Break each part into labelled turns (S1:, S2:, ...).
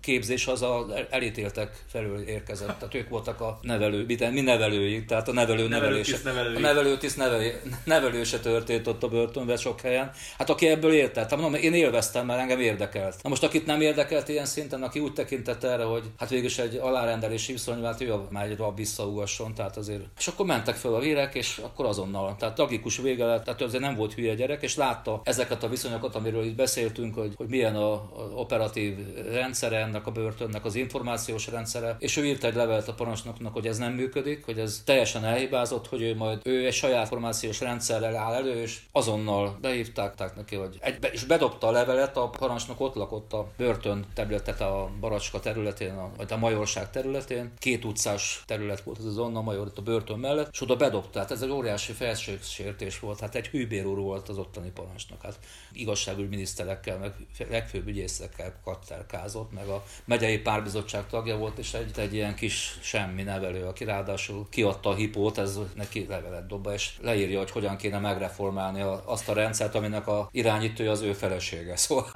S1: képzés az a elítéltek felül érkezett. Tehát ők voltak a nevelő, mi nevelői, tehát a nevelő nevelése. A nevelőtiszt nevelő, nevelőse történt ott a börtönben sok helyen. Hát aki ebből értett, mondom, én élveztem, mert engem érdekelt. Na most akit nem érdekelt ilyen szinten, aki úgy tekintett erre, hogy hát végül egy alárendelési viszony, hát ő már egy rab visszaugasson, tehát azért. És akkor mentek fel a vérek, és akkor azonnal. Tehát tragikus vége lett, tehát azért nem volt hülye gyerek, és látta ezeket a viszonyokat, amiről itt beszéltünk, hogy, hogy milyen a, a operatív rendszere ennek a börtönnek, az információs rendszere, és ő írt egy levelet a parancsnoknak, hogy ez nem működik, hogy ez teljesen elhibázott, hogy ő majd ő egy saját információs rendszerrel áll elő, és azonnal behívták neki, hogy egy, és bedobta a levelet, a parancsnok ott lakott a börtön területet a Baracska területén, a, vagy a Majorság területén, két utcás terület volt ez az Anna Major a börtön mellett, és oda bedobta. Hát ez egy óriási felségsértés volt, hát egy hűbér úr volt az ottani parancsnok. Hát igazságügyminiszterekkel, meg legfőbb ügyészekkel katterkázott, meg a megyei párbizottság tagja volt, és egy, egy ilyen kis semmi nevelő, aki ráadásul kiadta a hipót, ez neki levelet dobba, és leírja, hogy hogyan kéne megreformálni azt a rendszert, aminek a irányítója az ő felesége. Szóval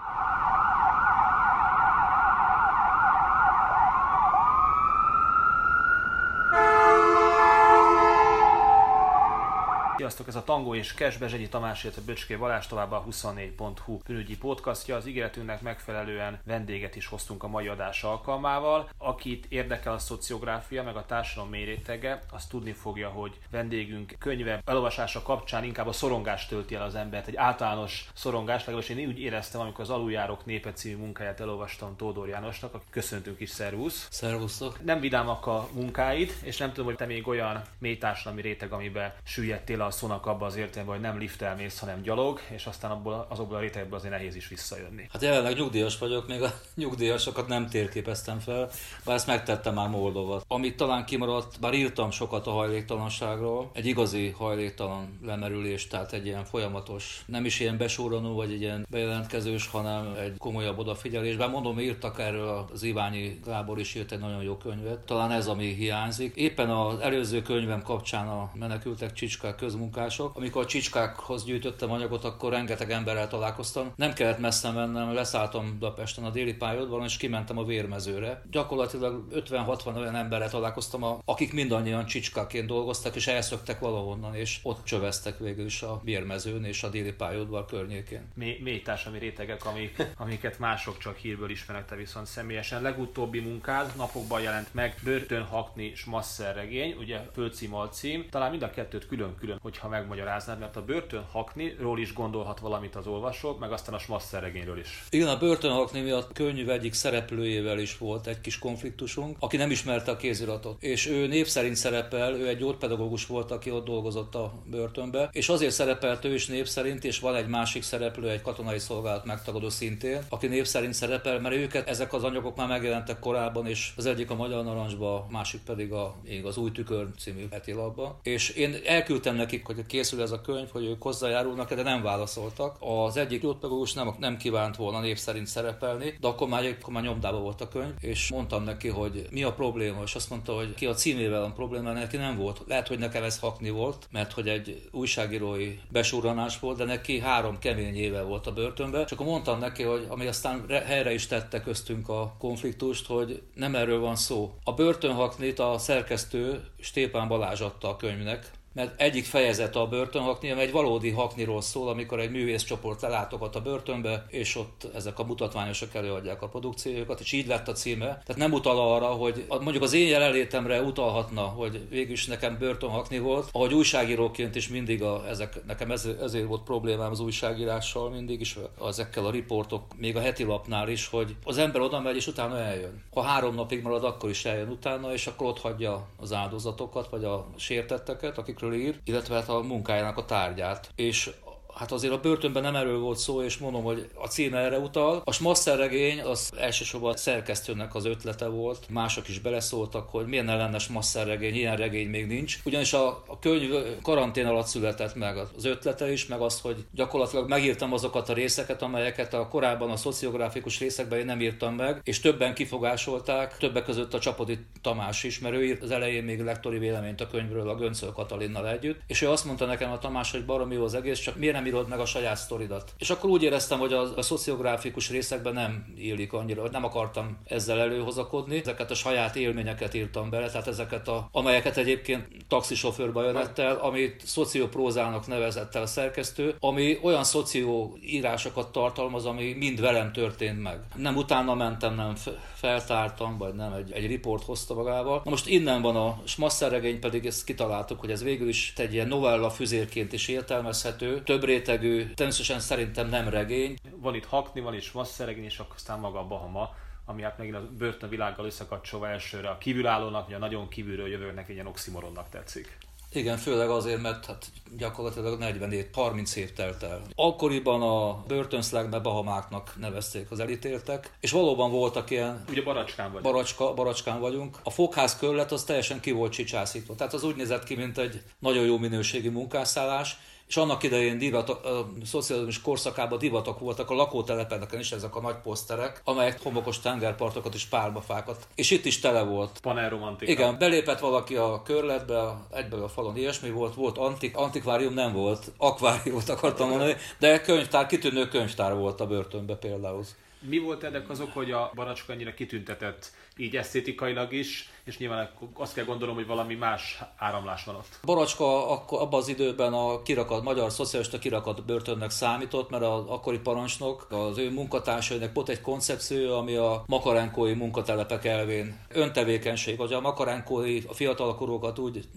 S2: Sziasztok, ez a Tango és Cash Bezsegyi Tamás, illetve Böcské Balázs továbbá a 24.hu bűnügyi podcastja. Az ígéretünknek megfelelően vendéget is hoztunk a mai adás alkalmával. Akit érdekel a szociográfia, meg a társadalom mérétege, az tudni fogja, hogy vendégünk könyve elolvasása kapcsán inkább a szorongást tölti el az embert, egy általános szorongás, legalábbis én úgy éreztem, amikor az Aluljárok népe című munkáját elolvastam Tódor Jánosnak, aki köszöntünk is, szervusz.
S1: Szervusztok.
S2: Nem vidámak a munkáid, és nem tudom, hogy te még olyan mély társadalmi réteg, amiben süllyedtél a szónak abban az értelemben, hogy nem liftel mész, hanem gyalog, és aztán abból, azokból a rétegből azért nehéz is visszajönni.
S1: Hát jelenleg nyugdíjas vagyok, még a nyugdíjasokat nem térképeztem fel, bár ezt megtettem már Moldova. Amit talán kimaradt, bár írtam sokat a hajléktalanságról, egy igazi hajléktalan lemerülés, tehát egy ilyen folyamatos, nem is ilyen besóranó, vagy egy ilyen bejelentkezős, hanem egy komolyabb odafigyelés. Bár mondom, írtak erről az Iványi Gábor is írt egy nagyon jó könyvet. Talán ez, ami hiányzik. Éppen az előző könyvem kapcsán a menekültek csicskák közmunkák munkások. Amikor a csicskákhoz gyűjtöttem anyagot, akkor rengeteg emberrel találkoztam. Nem kellett messze mennem, leszálltam Budapesten a déli pályaudvaron, és kimentem a vérmezőre. Gyakorlatilag 50-60 olyan emberrel találkoztam, akik mindannyian csicskáként dolgoztak, és elszöktek valahonnan, és ott csöveztek végül is a vérmezőn és a déli pályaudvar környékén.
S2: Mély, mély társadalmi rétegek, amik, amiket mások csak hírből ismernek, te viszont személyesen. Legutóbbi munkád napokban jelent meg, Börtönhakni és Masszer regény, ugye főcím, alcím, talán mind a kettőt külön-külön, hogyha megmagyaráznád, mert a börtön hakniról is gondolhat valamit az olvasók, meg aztán a smasser regényről is.
S1: Igen, a börtön hakni miatt könyv egyik szereplőjével is volt egy kis konfliktusunk, aki nem ismerte a kéziratot. És ő név szerint szerepel, ő egy gyógypedagógus volt, aki ott dolgozott a börtönbe, és azért szerepelt ő is név szerint, és van egy másik szereplő, egy katonai szolgálat megtagadó szintén, aki név szerint szerepel, mert őket ezek az anyagok már megjelentek korábban, és az egyik a Magyar Narancsba, a másik pedig a, az Új Tükör című hetilapba. És én elküldtem nekik hogy készül ez a könyv, hogy ők hozzájárulnak, de nem válaszoltak. Az egyik jótpedagógus nem, nem kívánt volna név szerint szerepelni, de akkor már, akkor már nyomdába volt a könyv, és mondtam neki, hogy mi a probléma, és azt mondta, hogy ki a címével van probléma, neki nem volt. Lehet, hogy nekem ez hakni volt, mert hogy egy újságírói besúranás volt, de neki három kemény éve volt a börtönbe, és akkor mondtam neki, hogy ami aztán helyre is tette köztünk a konfliktust, hogy nem erről van szó. A börtönhaknit a szerkesztő Stépán Balázs adta a könyvnek, mert egyik fejezet a börtönhakni, ami egy valódi hakniról szól, amikor egy művészcsoport lelátogat a börtönbe, és ott ezek a mutatványosok előadják a produkciójukat, és így lett a címe. Tehát nem utal arra, hogy mondjuk az én jelenlétemre utalhatna, hogy végül is nekem börtönhakni volt, ahogy újságíróként is mindig a, ezek, nekem ez, ezért volt problémám az újságírással mindig is, ezekkel a riportok, még a heti lapnál is, hogy az ember oda megy, és utána eljön. Ha három napig marad, akkor is eljön utána, és akkor ott hagyja az áldozatokat, vagy a sértetteket, akik ír, illetve hát a munkájának a tárgyát. És hát azért a börtönben nem erről volt szó, és mondom, hogy a címe erre utal. A Smasser regény az elsősorban szerkesztőnek az ötlete volt. Mások is beleszóltak, hogy milyen lenne Smasser regény, ilyen regény még nincs. Ugyanis a, a könyv karantén alatt született meg az ötlete is, meg az, hogy gyakorlatilag megírtam azokat a részeket, amelyeket a korábban a szociográfikus részekben én nem írtam meg, és többen kifogásolták, többek között a Csapodi Tamás is, mert ő írt az elején még lektori véleményt a könyvről a Göncöl Katalinnal együtt, és ő azt mondta nekem a Tamás, hogy baromi jó az egész, csak miért nem nem írod meg a saját sztoridat. És akkor úgy éreztem, hogy a, a szociográfikus részekben nem illik annyira, hogy nem akartam ezzel előhozakodni. Ezeket a saját élményeket írtam bele, tehát ezeket a, amelyeket egyébként taxisofőr bajonettel, amit szocioprózának nevezett el a szerkesztő, ami olyan szoció írásokat tartalmaz, ami mind velem történt meg. Nem utána mentem, nem feltártam, vagy nem egy, egy riport hozta magával. Na most innen van a smasszerregény, pedig ezt kitaláltuk, hogy ez végül is egy ilyen novella füzérként is értelmezhető, több rétegű, természetesen szerintem nem regény.
S2: Van itt Hakni, van itt smasszerregény, és aztán maga a Bahama ami hát megint a börtönvilággal összekapcsolva elsőre a kívülállónak, vagy a nagyon kívülről jövőnek egy ilyen oximoronnak tetszik.
S1: Igen, főleg azért, mert hát gyakorlatilag 40 év, 30 év telt el. Akkoriban a börtönszlágbe Bahamáknak nevezték az elítéltek, és valóban voltak ilyen...
S2: Ugye Baracskán vagyunk.
S1: Baracska, baracskán vagyunk. A fogház körlet az teljesen ki volt csicsászítva. Tehát az úgy nézett ki, mint egy nagyon jó minőségi munkásszállás, és annak idején divat, a szocializmus korszakában divatok voltak a lakótelepeken is ezek a nagy poszterek, amelyek homokos tengerpartokat és pálmafákat. És itt is tele volt.
S2: Panelromantika.
S1: Igen, belépett valaki a körletbe, egyből a falon ilyesmi volt, volt antik, antikvárium nem volt, akváriumot akartam mondani, de könyvtár, kitűnő könyvtár volt a börtönbe például.
S2: Mi volt ennek azok, hogy a baracska ennyire kitüntetett így esztétikailag is, és nyilván azt kell gondolom, hogy valami más áramlás van ott.
S1: Baracska akkor abban az időben a kirakat, magyar szocialista kirakat börtönnek számított, mert az akkori parancsnok, az ő munkatársainak volt egy koncepció, ami a makarenkói munkatelepek elvén öntevékenység, hogy a makarenkói a fiatalkorúkat úgy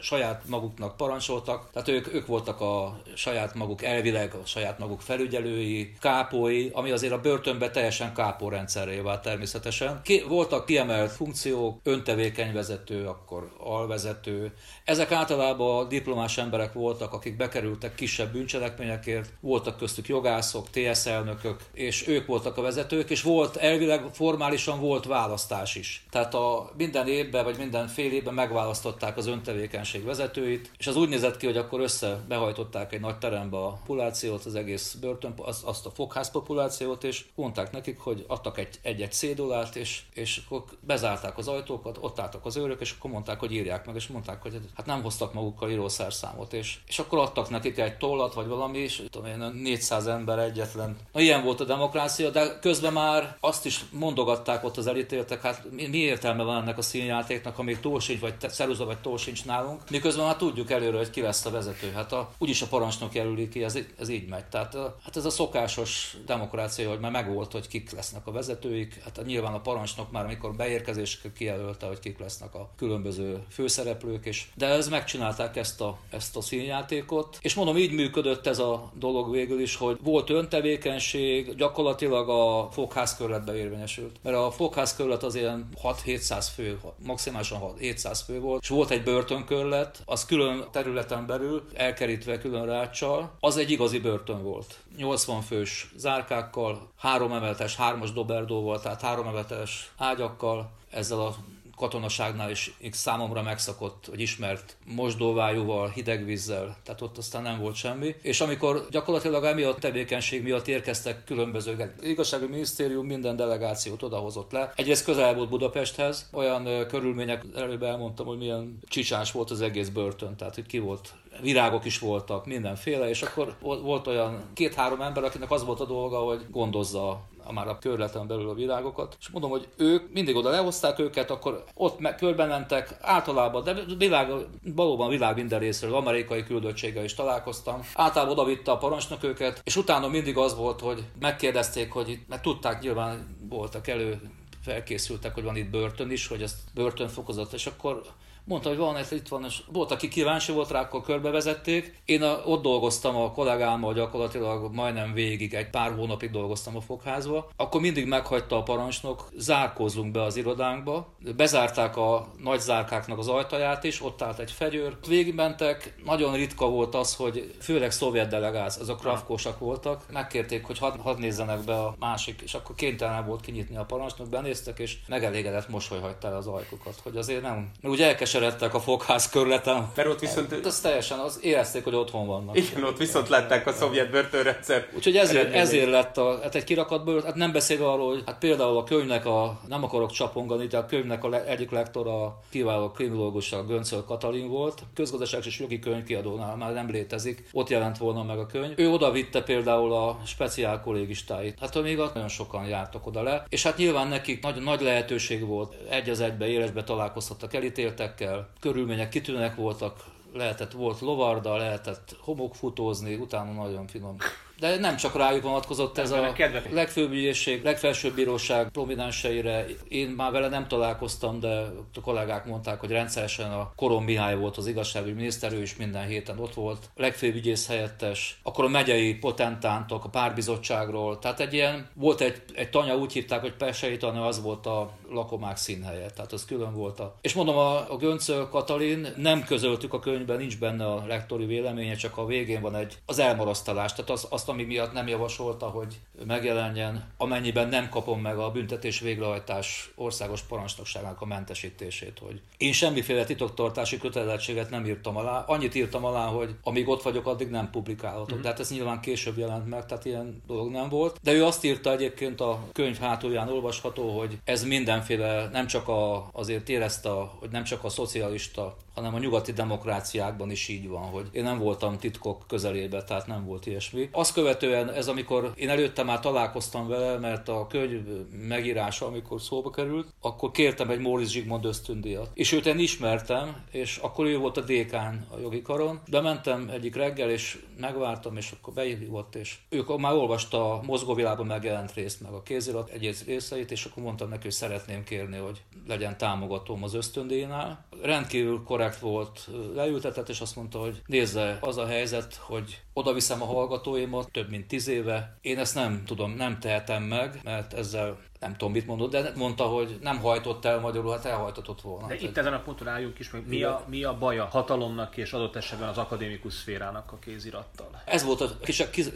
S1: saját maguknak parancsoltak, tehát ők, ők voltak a saját maguk elvileg, a saját maguk felügyelői, kápói, ami azért a börtönbe teljesen kápórendszerré vált természetesen. Ki, voltak kiemelt funkciók, öntevékenység vezető, akkor alvezető. Ezek általában diplomás emberek voltak, akik bekerültek kisebb bűncselekményekért, voltak köztük jogászok, TS elnökök, és ők voltak a vezetők, és volt elvileg formálisan volt választás is. Tehát a minden évben vagy minden fél évben megválasztották az öntevékenység vezetőit, és az úgy nézett ki, hogy akkor össze behajtották egy nagy terembe a populációt, az egész börtön, azt a fogház populációt, és mondták nekik, hogy adtak egy, egy-egy cédulát, és, és akkor bezárták az ajtókat, ott álltak az őrök, és akkor mondták, hogy írják meg, és mondták, hogy hát nem hoztak magukkal írószerszámot, és, és akkor adtak nekik egy tollat, vagy valami, és tudom én, 400 ember egyetlen. Na, ilyen volt a demokrácia, de közben már azt is mondogatták ott az elítéltek, hát mi, mi értelme van ennek a színjátéknak, amíg túl sincs, vagy szeruza, vagy túl sincs nálunk, miközben már tudjuk előre, hogy ki lesz a vezető. Hát a, úgyis a parancsnok jelöli ki, ez, ez így megy. Tehát hát ez a szokásos demokrácia, hogy már megvolt, hogy kik lesznek a vezetőik. Hát nyilván a parancsnok már, amikor beérkezés kijelölte, hogy kik lesznek a különböző főszereplők, és, de ez megcsinálták ezt a, ezt a színjátékot, és mondom, így működött ez a dolog végül is, hogy volt öntevékenység, gyakorlatilag a fogházkörletbe érvényesült. Mert a fogházkörlet az ilyen 6-700 fő, maximálisan 700 fő volt, és volt egy börtönkörlet, az külön területen belül, elkerítve külön ráccsal, az egy igazi börtön volt. 80 fős zárkákkal, három emeletes, hármas doberdóval, tehát három emeletes ágyakkal, ezzel a katonaságnál is számomra megszakott, vagy ismert mosdóvájúval, hideg vízzel, tehát ott aztán nem volt semmi. És amikor gyakorlatilag emiatt tevékenység miatt érkeztek különböző igazságügyi minisztérium minden delegációt odahozott le. Egyrészt közel volt Budapesthez, olyan körülmények, előbb elmondtam, hogy milyen csicsás volt az egész börtön, tehát hogy ki volt virágok is voltak, mindenféle, és akkor volt olyan két-három ember, akinek az volt a dolga, hogy gondozza a már a körleten belül a világokat. És mondom, hogy ők mindig oda lehozták őket, akkor ott meg körben mentek, általában, de világ, valóban világ minden részről, amerikai küldöttséggel is találkoztam. Általában oda vitte a parancsnok őket, és utána mindig az volt, hogy megkérdezték, hogy mert tudták, nyilván voltak elő felkészültek, hogy van itt börtön is, hogy ezt börtönfokozat, és akkor Mondta, hogy van, ez itt van, és volt, aki kíváncsi volt rá, akkor körbevezették. Én a, ott dolgoztam a kollégámmal gyakorlatilag majdnem végig, egy pár hónapig dolgoztam a fogházba. Akkor mindig meghagyta a parancsnok, zárkózzunk be az irodánkba. Bezárták a nagy zárkáknak az ajtaját is, ott állt egy fegyőr. Végigmentek, nagyon ritka volt az, hogy főleg szovjet delegáció, azok krafkósak voltak. Megkérték, hogy hadd had nézzenek be a másik, és akkor kénytelen volt kinyitni a parancsnok, benéztek, és megelégedett mosoly hagyta az ajkukat, hogy azért nem. Mert ugye megkeseredtek a fogház körületen.
S3: Mert ott viszont...
S1: Hát, az teljesen, az érezték, hogy otthon vannak.
S3: Igen, ott viszont látták a szovjet börtönrendszer.
S1: Úgyhogy ezért, ezért lett a, hát egy kirakat bőr, hát nem beszélve arról, hogy hát például a könyvnek a, nem akarok csapongani, de a könyvnek a le, egyik lektora, kiváló kriminológus, a Göncöl Katalin volt, közgazdaság és jogi könyvkiadónál már nem létezik, ott jelent volna meg a könyv. Ő oda vitte például a speciál kollégistáit. Hát még nagyon sokan jártak oda le, és hát nyilván nekik nagy, nagy lehetőség volt, egy az egybe élesbe találkozhattak elítéltekkel, körülmények kitűnőek voltak, lehetett, volt lovarda, lehetett homokfutózni, utána nagyon finom de nem csak rájuk vonatkozott ez a legfőbb ügyészség, legfelsőbb bíróság prominenseire. Én már vele nem találkoztam, de a kollégák mondták, hogy rendszeresen a Korom Mihály volt az igazságügyi miniszter, ő is minden héten ott volt. A legfőbb ügyész helyettes, akkor a megyei potentántok a párbizottságról. Tehát egy ilyen, volt egy, egy tanya, úgy hívták, hogy Persei tanya, az volt a lakomák színhelye, tehát az külön volt a... És mondom, a, a Göncöl Katalin nem közöltük a könyvben, nincs benne a lektori véleménye, csak a végén van egy, az elmarasztalás, tehát az, azt, ami miatt nem javasolta, hogy megjelenjen, amennyiben nem kapom meg a büntetés végrehajtás országos parancsnokságának a mentesítését. Hogy én semmiféle titoktartási kötelezettséget nem írtam alá, annyit írtam alá, hogy amíg ott vagyok, addig nem publikálhatok. Mm-hmm. De hát ez nyilván később jelent meg, tehát ilyen dolog nem volt. De ő azt írta egyébként a könyv hátulján olvasható, hogy ez mindenféle, nem csak a, azért érezte, hogy nem csak a szocialista hanem a nyugati demokráciákban is így van, hogy én nem voltam titkok közelébe, tehát nem volt ilyesmi. Azt követően ez, amikor én előtte már találkoztam vele, mert a könyv megírása, amikor szóba került, akkor kértem egy Móricz Zsigmond ösztöndíjat. És őt én ismertem, és akkor ő volt a dékán a jogi karon. Bementem egyik reggel, és megvártam, és akkor beívott, és ők már olvasta a mozgóvilágban megjelent részt, meg a kézirat egyes részeit, és akkor mondtam neki, hogy szeretném kérni, hogy legyen támogatóm az ösztöndíjnál. Rendkívül korrekt volt, leültetett, és azt mondta, hogy nézze, az a helyzet, hogy oda viszem a hallgatóimat több mint tíz éve. Én ezt nem tudom, nem tehetem meg, mert ezzel nem tudom, mit mondott, de mondta, hogy nem hajtott el magyarul, hát elhajtatott volna.
S2: De itt ezen a ponton álljunk is, meg mi a, mi a baja hatalomnak és adott esetben az akadémikus szférának a kézirattal?
S1: Ez volt a,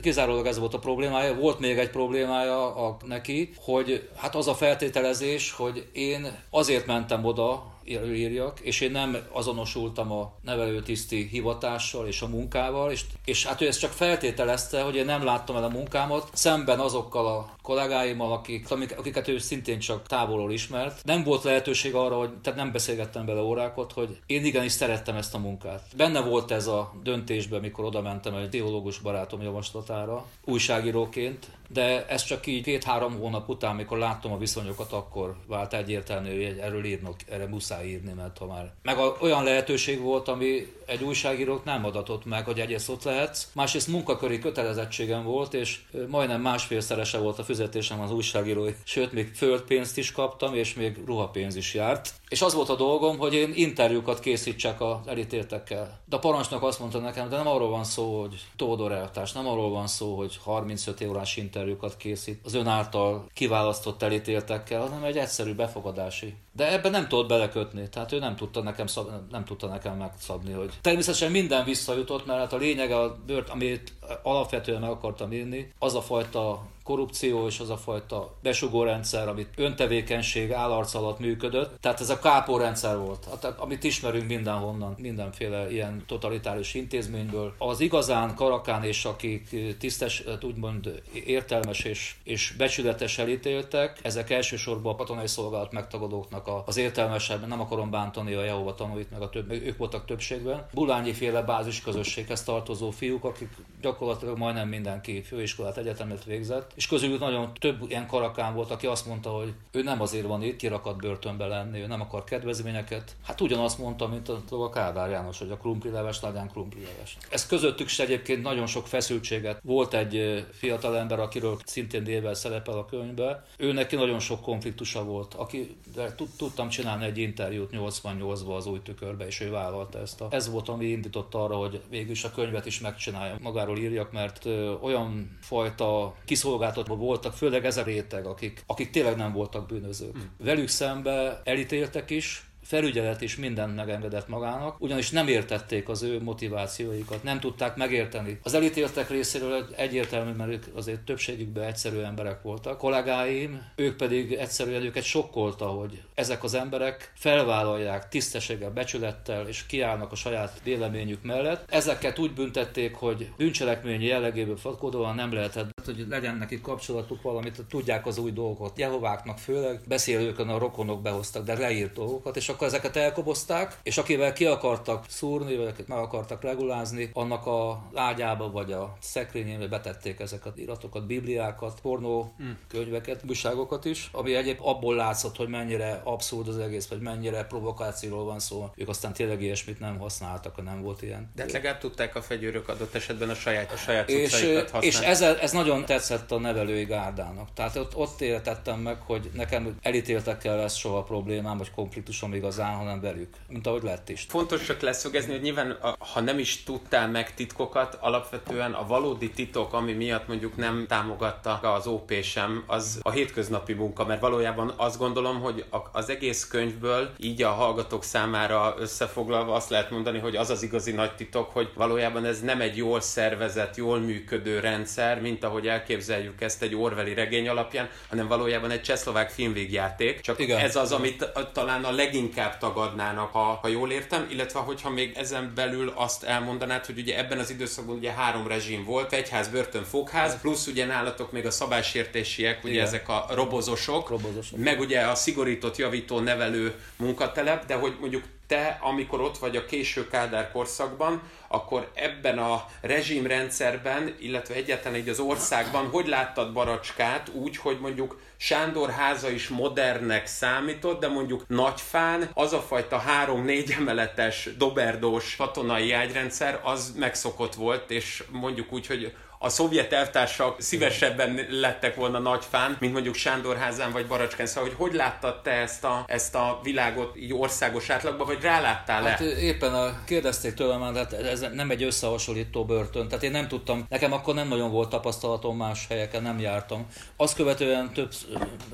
S1: kizárólag ez volt a problémája. Volt még egy problémája a, neki, hogy hát az a feltételezés, hogy én azért mentem oda, írjak, és én nem azonosultam a nevelőtiszti hivatással és a munkával, és, és hát ő ezt csak feltételezte, hogy én nem láttam el a munkámat, szemben azokkal a kollégáimmal, akik, akiket ő szintén csak távolról ismert. Nem volt lehetőség arra, hogy tehát nem beszélgettem bele órákat, hogy én igenis szerettem ezt a munkát. Benne volt ez a döntésben, mikor oda mentem egy teológus barátom javaslatára, újságíróként, de ez csak így két-három hónap után, mikor láttam a viszonyokat, akkor vált egyértelmű, hogy erről írnak, erre muszáj írni, mert ha már... Meg olyan lehetőség volt, ami egy újságírót nem adatott meg, hogy egyrészt ott lehetsz, másrészt munkaköri kötelezettségem volt, és majdnem másfélszerese volt a fizetésem az újságírói, sőt, még földpénzt is kaptam, és még ruhapénz is járt. És az volt a dolgom, hogy én interjúkat készítsek az elítéltekkel. De a parancsnok azt mondta nekem, de nem arról van szó, hogy Tódor eltás, nem arról van szó, hogy 35 órás interjúkat készít az ön által kiválasztott elítéltekkel, hanem egy egyszerű befogadási. De ebben nem tudott belekötni, tehát ő nem tudta nekem, szab, nem tudta nekem megszabni, hogy természetesen minden visszajutott, mert hát a lényege a bört, amit alapvetően meg akartam írni, az a fajta korrupció és az a fajta besugórendszer, amit öntevékenység állarc alatt működött. Tehát ez a kápórendszer volt, hát, amit ismerünk mindenhonnan, mindenféle ilyen totalitárius intézményből. Az igazán karakán és akik tisztes, úgymond értelmes és, és becsületes elítéltek, ezek elsősorban a katonai szolgálat megtagadóknak az értelmesebb, nem akarom bántani a Jehova tanúit, meg a több, ők voltak többségben. Bulányi féle bázis közösséghez tartozó fiúk, akik gyakorlatilag majdnem mindenki főiskolát, egyetemet végzett, és közülük nagyon több ilyen karakán volt, aki azt mondta, hogy ő nem azért van itt kirakat börtönbe lenni, ő nem akar kedvezményeket. Hát ugyanazt mondta, mint a, a Kádár János, hogy a krumplileves legyen krumplileves. Ez közöttük is egyébként nagyon sok feszültséget. Volt egy fiatal ember, akiről szintén dével szerepel a könyvbe. Ő neki nagyon sok konfliktusa volt, aki, tudtam csinálni egy interjút 88-ban az új tükörbe, és ő vállalta ezt. A, ez volt, ami indított arra, hogy végül is a könyvet is megcsinálja, magáról írjak, mert olyan fajta kiszolgáltatva voltak, főleg ez a réteg, akik, akik tényleg nem voltak bűnözők. Mm. Velük szembe elítéltek is, felügyelet is mindent megengedett magának, ugyanis nem értették az ő motivációikat, nem tudták megérteni. Az elítéltek részéről egyértelmű, mert ők azért többségükben egyszerű emberek voltak. Kollégáim, ők pedig egyszerűen őket sokkolta, hogy ezek az emberek felvállalják tisztességgel, becsülettel, és kiállnak a saját véleményük mellett. Ezeket úgy büntették, hogy bűncselekmény jellegéből fakadóan nem lehetett, hogy legyen neki kapcsolatuk valamit, tudják az új dolgokat. Jehováknak főleg beszélőkön a rokonok behoztak, de leírt dolgokat, és akkor ezeket elkobozták, és akivel ki akartak szúrni, vagy akit meg akartak regulázni, annak a ágyába vagy a szekrényébe betették ezeket iratokat, bibliákat, pornó mm. könyveket, újságokat is, ami egyéb abból látszott, hogy mennyire abszurd az egész, vagy mennyire provokációról van szó. Ők aztán tényleg ilyesmit nem használtak, ha nem volt ilyen.
S3: De hát legalább tudták a fegyőrök adott esetben a saját, a saját
S1: és, és ez, ez nagyon tetszett a nevelői gárdának. Tehát ott, ott értettem meg, hogy nekem elítéltekkel lesz soha problémám, vagy konfliktusom igazán, hanem velük, mint ahogy lett is.
S3: Fontos csak leszögezni, hogy nyilván, ha nem is tudtál meg titkokat, alapvetően a valódi titok, ami miatt mondjuk nem támogatta az OP sem, az a hétköznapi munka, mert valójában azt gondolom, hogy az egész könyvből így a hallgatók számára összefoglalva azt lehet mondani, hogy az az igazi nagy titok, hogy valójában ez nem egy jól szervezett, jól működő rendszer, mint ahogy elképzeljük ezt egy Orwelli regény alapján, hanem valójában egy csehszlovák filmvégjáték. Csak Igen. ez az, amit talán a leginkább tagadnának, ha, ha jól értem, illetve hogyha még ezen belül azt elmondanád, hogy ugye ebben az időszakban ugye három rezsim volt, egyház, börtön, fogház, plusz ugye nálatok még a szabálysértésiek, ugye Igen. ezek a robozosok, robozosok, meg ugye a szigorított, javító, nevelő munkatelep, de hogy mondjuk te, amikor ott vagy a késő Kádár korszakban, akkor ebben a rezsimrendszerben, illetve egyáltalán így az országban, hogy láttad Baracskát úgy, hogy mondjuk Sándor háza is modernnek számított, de mondjuk Nagyfán az a fajta három-négy emeletes doberdós katonai ágyrendszer, az megszokott volt, és mondjuk úgy, hogy a szovjet elvtársak szívesebben lettek volna nagy fán, mint mondjuk Sándorházán vagy Baracskán. Szóval, hogy hogy láttad te ezt a, ezt a világot így országos átlagban, vagy ráláttál-e?
S1: Hát éppen a, kérdezték tőlem, hát ez nem egy összehasonlító börtön. Tehát én nem tudtam, nekem akkor nem nagyon volt tapasztalatom más helyeken, nem jártam. Azt követően több,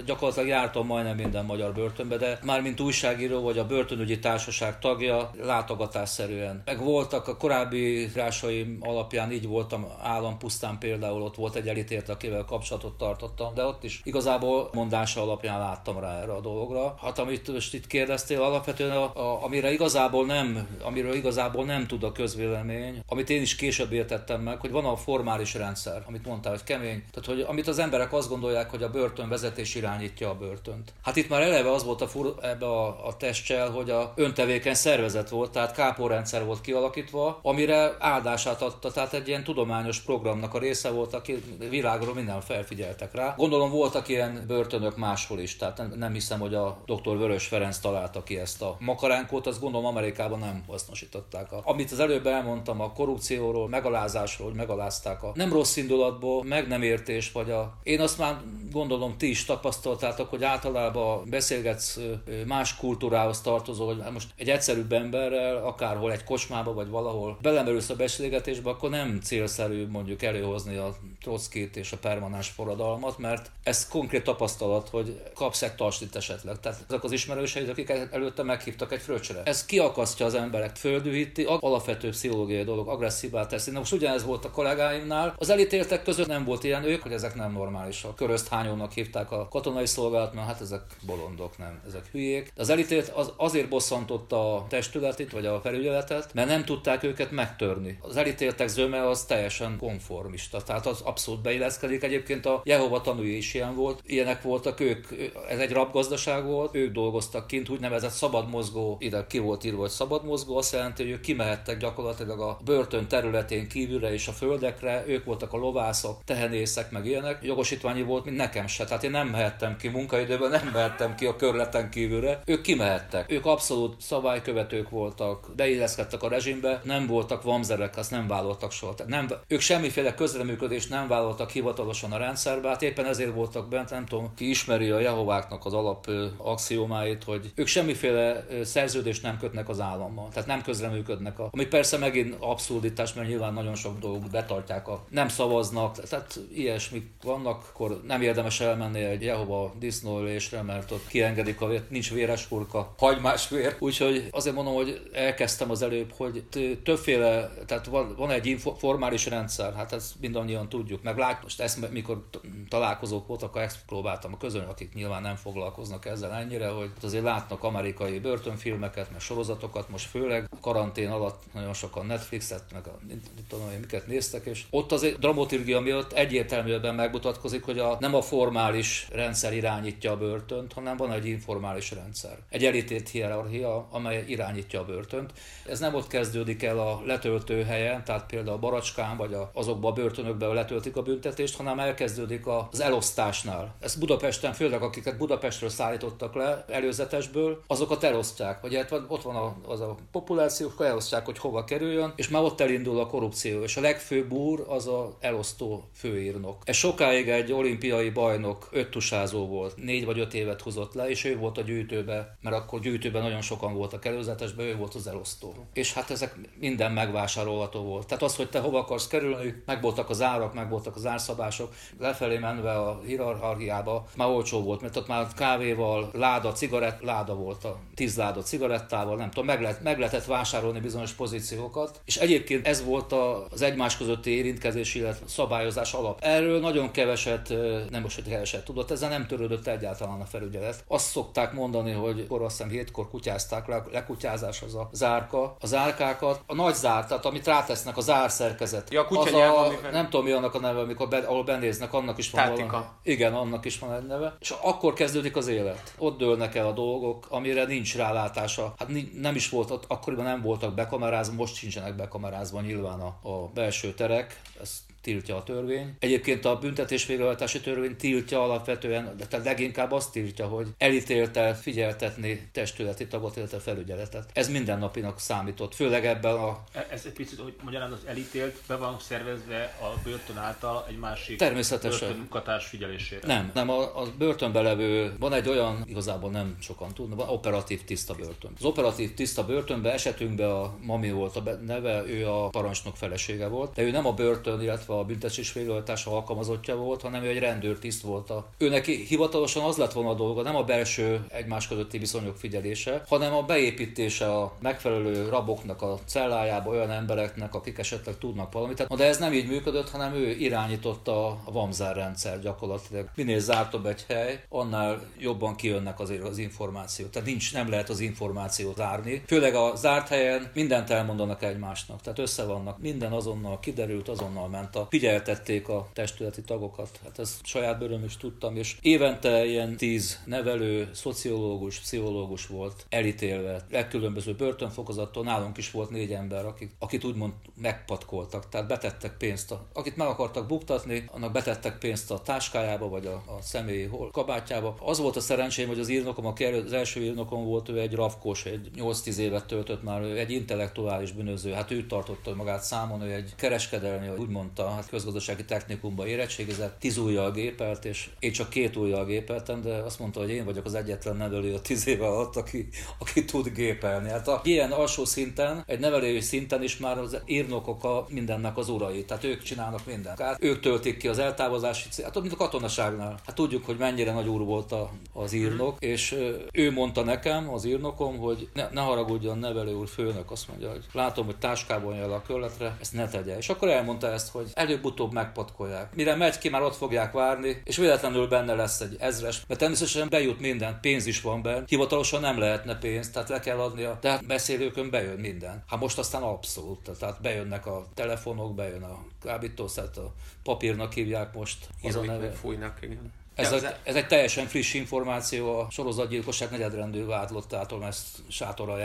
S1: gyakorlatilag jártam majdnem minden magyar börtönbe, de már mint újságíró vagy a börtönügyi társaság tagja, látogatásszerűen. Meg voltak a korábbi rásaim alapján így voltam állampusz pusztán például ott volt egy elítélt, akivel kapcsolatot tartottam, de ott is igazából mondása alapján láttam rá erre a dologra. Hát amit most itt kérdeztél, alapvetően a, a, amire igazából nem, amiről igazából nem tud a közvélemény, amit én is később értettem meg, hogy van a formális rendszer, amit mondtál, hogy kemény. Tehát, hogy amit az emberek azt gondolják, hogy a börtön vezetés irányítja a börtönt. Hát itt már eleve az volt a fur, ebbe a, a testcsel, hogy a öntevékeny szervezet volt, tehát kápórendszer volt kialakítva, amire áldását adta, tehát egy ilyen tudományos program annak a része volt, aki világról minden felfigyeltek rá. Gondolom voltak ilyen börtönök máshol is, tehát nem, nem hiszem, hogy a dr. Vörös Ferenc találta ki ezt a makaránkot, azt gondolom Amerikában nem hasznosították. A, amit az előbb elmondtam a korrupcióról, megalázásról, hogy megalázták a nem rossz indulatból, meg nem értés, vagy a... Én azt már gondolom ti is tapasztaltátok, hogy általában beszélgetsz más kultúrához tartozó, hogy most egy egyszerűbb emberrel, akárhol egy kocsmába, vagy valahol belemerülsz a beszélgetésbe, akkor nem célszerű mondjuk el előhozni a Trockit és a permanens forradalmat, mert ez konkrét tapasztalat, hogy kapsz egy tastit esetleg. Tehát ezek az ismerőseid, akik előtte meghívtak egy fröccsre. Ez kiakasztja az emberek, földűhíti, alapvető pszichológiai dolog, agresszívá teszi. Na most ugyanez volt a kollégáimnál. Az elítéltek között nem volt ilyen ők, hogy ezek nem normálisak. Körözt hányónak hívták a katonai szolgálat, mert hát ezek bolondok, nem, ezek hülyék. De az elítélt az azért bosszantotta a testületét, vagy a felügyeletet, mert nem tudták őket megtörni. Az elítéltek zöme az teljesen konformista, tehát az abszolút beilleszkedik. Egyébként a Jehova tanúi is ilyen volt, ilyenek voltak ők, ez egy rabgazdaság volt, ők dolgoztak kint, úgynevezett szabad mozgó, ide ki volt írva, hogy szabad mozgó, azt jelenti, hogy ők kimehettek gyakorlatilag a börtön területén kívülre és a földekre, ők voltak a lovászok, tehenészek, meg ilyenek. Jogosítványi volt, mint nekem se, tehát én nem mehettem ki munkaidőben, nem mehettem ki a körleten kívülre. Ők kimehettek. Ők abszolút szabálykövetők voltak, beilleszkedtek a rezsimbe, nem voltak vamzerek, azt nem vállaltak soha. Nem, ők semmiféle semmiféle közreműködést nem vállaltak hivatalosan a rendszerbe, hát éppen ezért voltak bent, nem tudom, ki ismeri a Jehováknak az alap axiomáit, hogy ők semmiféle szerződést nem kötnek az állammal, tehát nem közreműködnek. A, ami persze megint abszurditás, mert nyilván nagyon sok dolgot betartják, a, nem szavaznak, tehát ilyesmik vannak, akkor nem érdemes elmenni egy Jehova disznóülésre, mert ott kiengedik a vért, nincs véres furka, hagymás vér. Úgyhogy azért mondom, hogy elkezdtem az előbb, hogy többféle, tehát van, van egy formális rendszer, hát ezt mindannyian tudjuk, meg lát, most ezt mikor találkozók voltak, akkor ezt próbáltam a közön, akik nyilván nem foglalkoznak ezzel ennyire, hogy azért látnak amerikai börtönfilmeket, meg sorozatokat, most főleg karantén alatt nagyon sokan Netflixet, meg a, tudom én, miket néztek, és ott azért dramaturgia miatt egyértelműen megmutatkozik, hogy a, nem a formális rendszer irányítja a börtönt, hanem van egy informális rendszer. Egy elítélt hierarchia, amely irányítja a börtönt. Ez nem ott kezdődik el a letöltő helyen, tehát például a Baracskán, vagy a, azokban a börtönökben letöltik a büntetést, hanem elkezdődik az elosztásnál. Ez Budapesten, főleg akiket Budapestről szállítottak le előzetesből, azokat elosztják. Vagy hát ott van az a populáció, akkor elosztják, hogy hova kerüljön, és már ott elindul a korrupció. És a legfőbb úr az a elosztó főírnok. Ez sokáig egy olimpiai bajnok öttusázó volt, négy vagy öt évet húzott le, és ő volt a gyűjtőbe, mert akkor gyűjtőben nagyon sokan voltak előzetesben, ő volt az elosztó. És hát ezek minden megvásárolható volt. Tehát az, hogy te hova akarsz kerülni, meg voltak az árak, meg voltak az árszabások, lefelé menve a hierarchiába már olcsó volt, mert ott már kávéval, láda, cigarett, láda volt a tíz láda cigarettával, nem tudom, meg, lehet, meg lehetett vásárolni bizonyos pozíciókat, és egyébként ez volt az egymás közötti érintkezés, illetve szabályozás alap. Erről nagyon keveset, nem most, hogy keveset tudott, ezzel nem törődött egyáltalán a felügyelet. Azt szokták mondani, hogy akkor azt hiszem hétkor kutyázták le, lekutyázás az a zárka, a zárkákat, a nagy zár, tehát amit rátesznek, a zárszerkezet.
S3: Ja, a
S1: az a, nem tudom mi annak a neve, amikor be, ahol benéznek, annak is van
S3: Tátika. valami.
S1: Igen, annak is van egy neve. És akkor kezdődik az élet. Ott dőlnek el a dolgok, amire nincs rálátása. Hát nem is volt, akkoriban nem voltak bekamerázva, most sincsenek bekamerázva nyilván a, a belső terek. Ezt tiltja a törvény. Egyébként a büntetés végrehajtási törvény tiltja alapvetően, de tehát leginkább azt tiltja, hogy elítélte figyeltetni testületi tagot, illetve felügyeletet. Ez mindennapinak számított, főleg ebben a...
S2: E, ez egy picit, hogy magyarán az elítélt be van szervezve a börtön által egy másik
S1: Természetesen.
S2: börtönmunkatás figyelésére.
S1: Nem, nem, a, a börtönbe levő, van egy olyan, igazából nem sokan tudnak, van operatív tiszta börtön. Az operatív tiszta börtönbe esetünkben a mami volt a neve, ő a parancsnok felesége volt, de ő nem a börtön, illetve a büntetés végrehajtása alkalmazottja volt, hanem ő egy rendőrtiszt volt. A... Ő neki hivatalosan az lett volna a dolga, nem a belső egymás közötti viszonyok figyelése, hanem a beépítése a megfelelő raboknak a cellájába olyan embereknek, akik esetleg tudnak valamit. De ez nem így működött, hanem ő irányította a Vamzár rendszer gyakorlatilag. Minél zártabb egy hely, annál jobban kijönnek azért az információk. Tehát nincs, nem lehet az információt zárni. Főleg a zárt helyen mindent elmondanak egymásnak. Tehát össze vannak. Minden azonnal kiderült, azonnal ment a figyeltették a testületi tagokat. Hát ezt saját bőröm is tudtam, és évente ilyen tíz nevelő, szociológus, pszichológus volt elítélve, legkülönböző börtönfokozattól. Nálunk is volt négy ember, akik, akit úgymond megpatkoltak, tehát betettek pénzt. A, akit meg akartak buktatni, annak betettek pénzt a táskájába, vagy a, a személyi hol, kabátjába. Az volt a szerencsém, hogy az írnokom, aki az első írnokom volt, ő egy rafkos, egy 8-10 évet töltött már, ő egy intellektuális bűnöző. Hát ő tartotta magát számon, ő egy kereskedelmi, úgy mondta, hát közgazdasági technikumba érettségizett, tíz ujjal gépelt, és én csak két ujjal gépeltem, de azt mondta, hogy én vagyok az egyetlen nevelő a tíz éve alatt, aki, aki tud gépelni. Hát a ilyen alsó szinten, egy nevelői szinten is már az írnokok a mindennek az urai, tehát ők csinálnak mindent. Hát ők töltik ki az eltávozási cél, hát mint a katonaságnál. Hát tudjuk, hogy mennyire nagy úr volt a, az írnok, és ő mondta nekem, az írnokom, hogy ne, ne haragudjon nevelő úr főnök, azt mondja, hogy látom, hogy táskában jel a körletre, ezt ne tegye. És akkor elmondta ezt, hogy előbb-utóbb megpatkolják. Mire megy ki, már ott fogják várni, és véletlenül benne lesz egy ezres, mert természetesen bejut minden, pénz is van benne, hivatalosan nem lehetne pénz, tehát le kell adnia, de hát beszélőkön bejön minden. Hát most aztán abszolút, tehát bejönnek a telefonok, bejön a kábítószer, a papírnak hívják most.
S3: Az a neve. Fújnak, igen
S1: Ez, egy, ez egy teljesen friss információ, a sorozatgyilkosság negyedrendű vádlottától, ezt Sátorra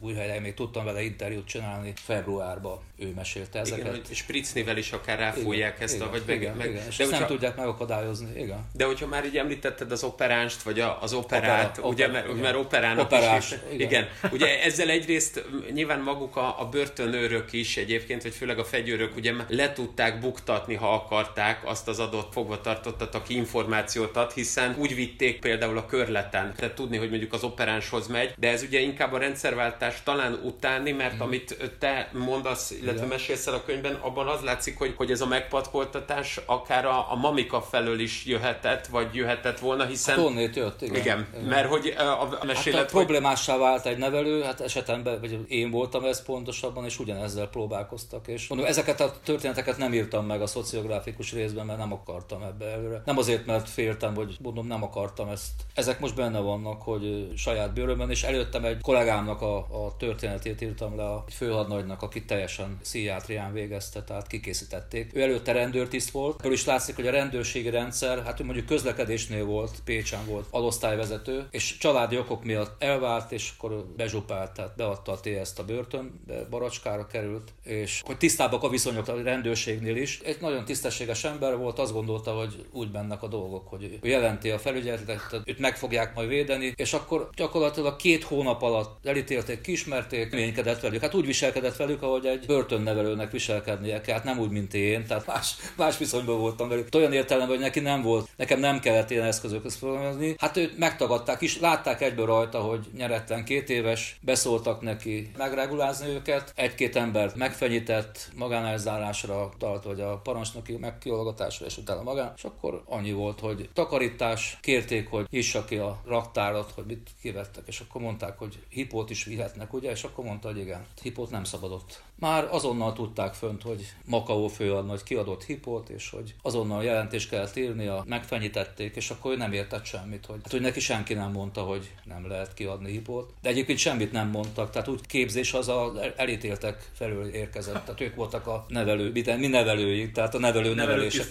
S1: új helyen még tudtam vele interjút csinálni februárban, ő mesélte ezeket.
S3: Igen, hogy Spritznivel is akár ráfújják igen, ezt
S1: igen,
S3: a, vagy
S1: igen, meg, igen, és de ezt nem tudják megakadályozni, igen.
S3: De hogyha már így említetted az operánst, vagy az operát, Opera, ugye, opera, mert, mert operának Operás, is, igen. igen. Ugye ezzel egyrészt nyilván maguk a, a börtönőrök is egyébként, vagy főleg a fegyőrök ugye le tudták buktatni, ha akarták azt az adott fogvatartottat, aki információt ad, hiszen úgy vitték például a körleten, tehát tudni, hogy mondjuk az operánshoz megy, de ez ugye inkább a rendszerváltás talán utáni, mert mm. amit te mondasz, illetve Igen. mesélsz el a könyvben, abban az látszik, hogy, hogy ez a megpatkoltatás akár a, a mamika felől is jöhetett, vagy jöhetett volna, hiszen...
S1: Hát jött, igen.
S3: igen. igen. Mert hogy a, a mesélet... Hát,
S1: hogy... problémássá vált egy nevelő, hát esetemben, vagy én voltam ez pontosabban, és ugyanezzel próbálkoztak. És mondom, ezeket a történeteket nem írtam meg a szociográfikus részben, mert nem akartam ebbe előre. Nem azért, mert féltem, vagy mondom, nem akartam ezt. Ezek most benne vannak, hogy saját bőrömben, és előttem egy kollégámnak a, a történetét írtam le, a főhadnagynak, aki teljesen pszichiátrián végezte, tehát kikészítették. Ő előtte rendőrtiszt volt, ebből is látszik, hogy a rendőrségi rendszer, hát ő mondjuk közlekedésnél volt, Pécsen volt alosztályvezető, és családi okok miatt elvált, és akkor bezsupált, tehát beadta a TS-t a börtönbe, baracskára került, és hogy tisztábbak a viszonyok a rendőrségnél is. Egy nagyon tisztességes ember volt, azt gondolta, hogy úgy mennek a dolgok, hogy jelenti a felügyeletet, őt meg fogják majd védeni, és akkor gyakorlatilag két hónap alatt elítélték, kismerték, ménykedett velük. Hát úgy viselkedett velük, ahogy egy börtönnevelőnek viselkednie hát nem úgy, mint én, tehát más, más viszonyban voltam velük. Olyan értelemben, hogy neki nem volt, nekem nem kellett ilyen eszközökhöz fogalmazni. Hát őt megtagadták is, látták egyből rajta, hogy nyeretlen két éves, beszóltak neki megregulázni őket, egy-két embert megfenyített, magánelzárásra tart, vagy a parancsnoki megkiologatásra, és utána magán, és akkor annyi volt, hogy takarítás, kérték, hogy nyissa ki a raktárat, hogy mit kivettek, és akkor mondták, hogy hipót is vihetnek, ugye, és akkor mondta, hogy igen, hipót nem szabadott. Már azonnal tudták fönt, hogy Makaó főadnagy kiadott hipót, és hogy azonnal jelentést kellett írnia, megfenyítették, és akkor ő nem értett semmit, hogy, hát, hogy neki senki nem mondta, hogy nem lehet kiadni hipót. De egyébként semmit nem mondtak, tehát úgy képzés az a elítéltek felül érkezett, tehát ők voltak a nevelő, mi nevelői, tehát a nevelő nevelése. A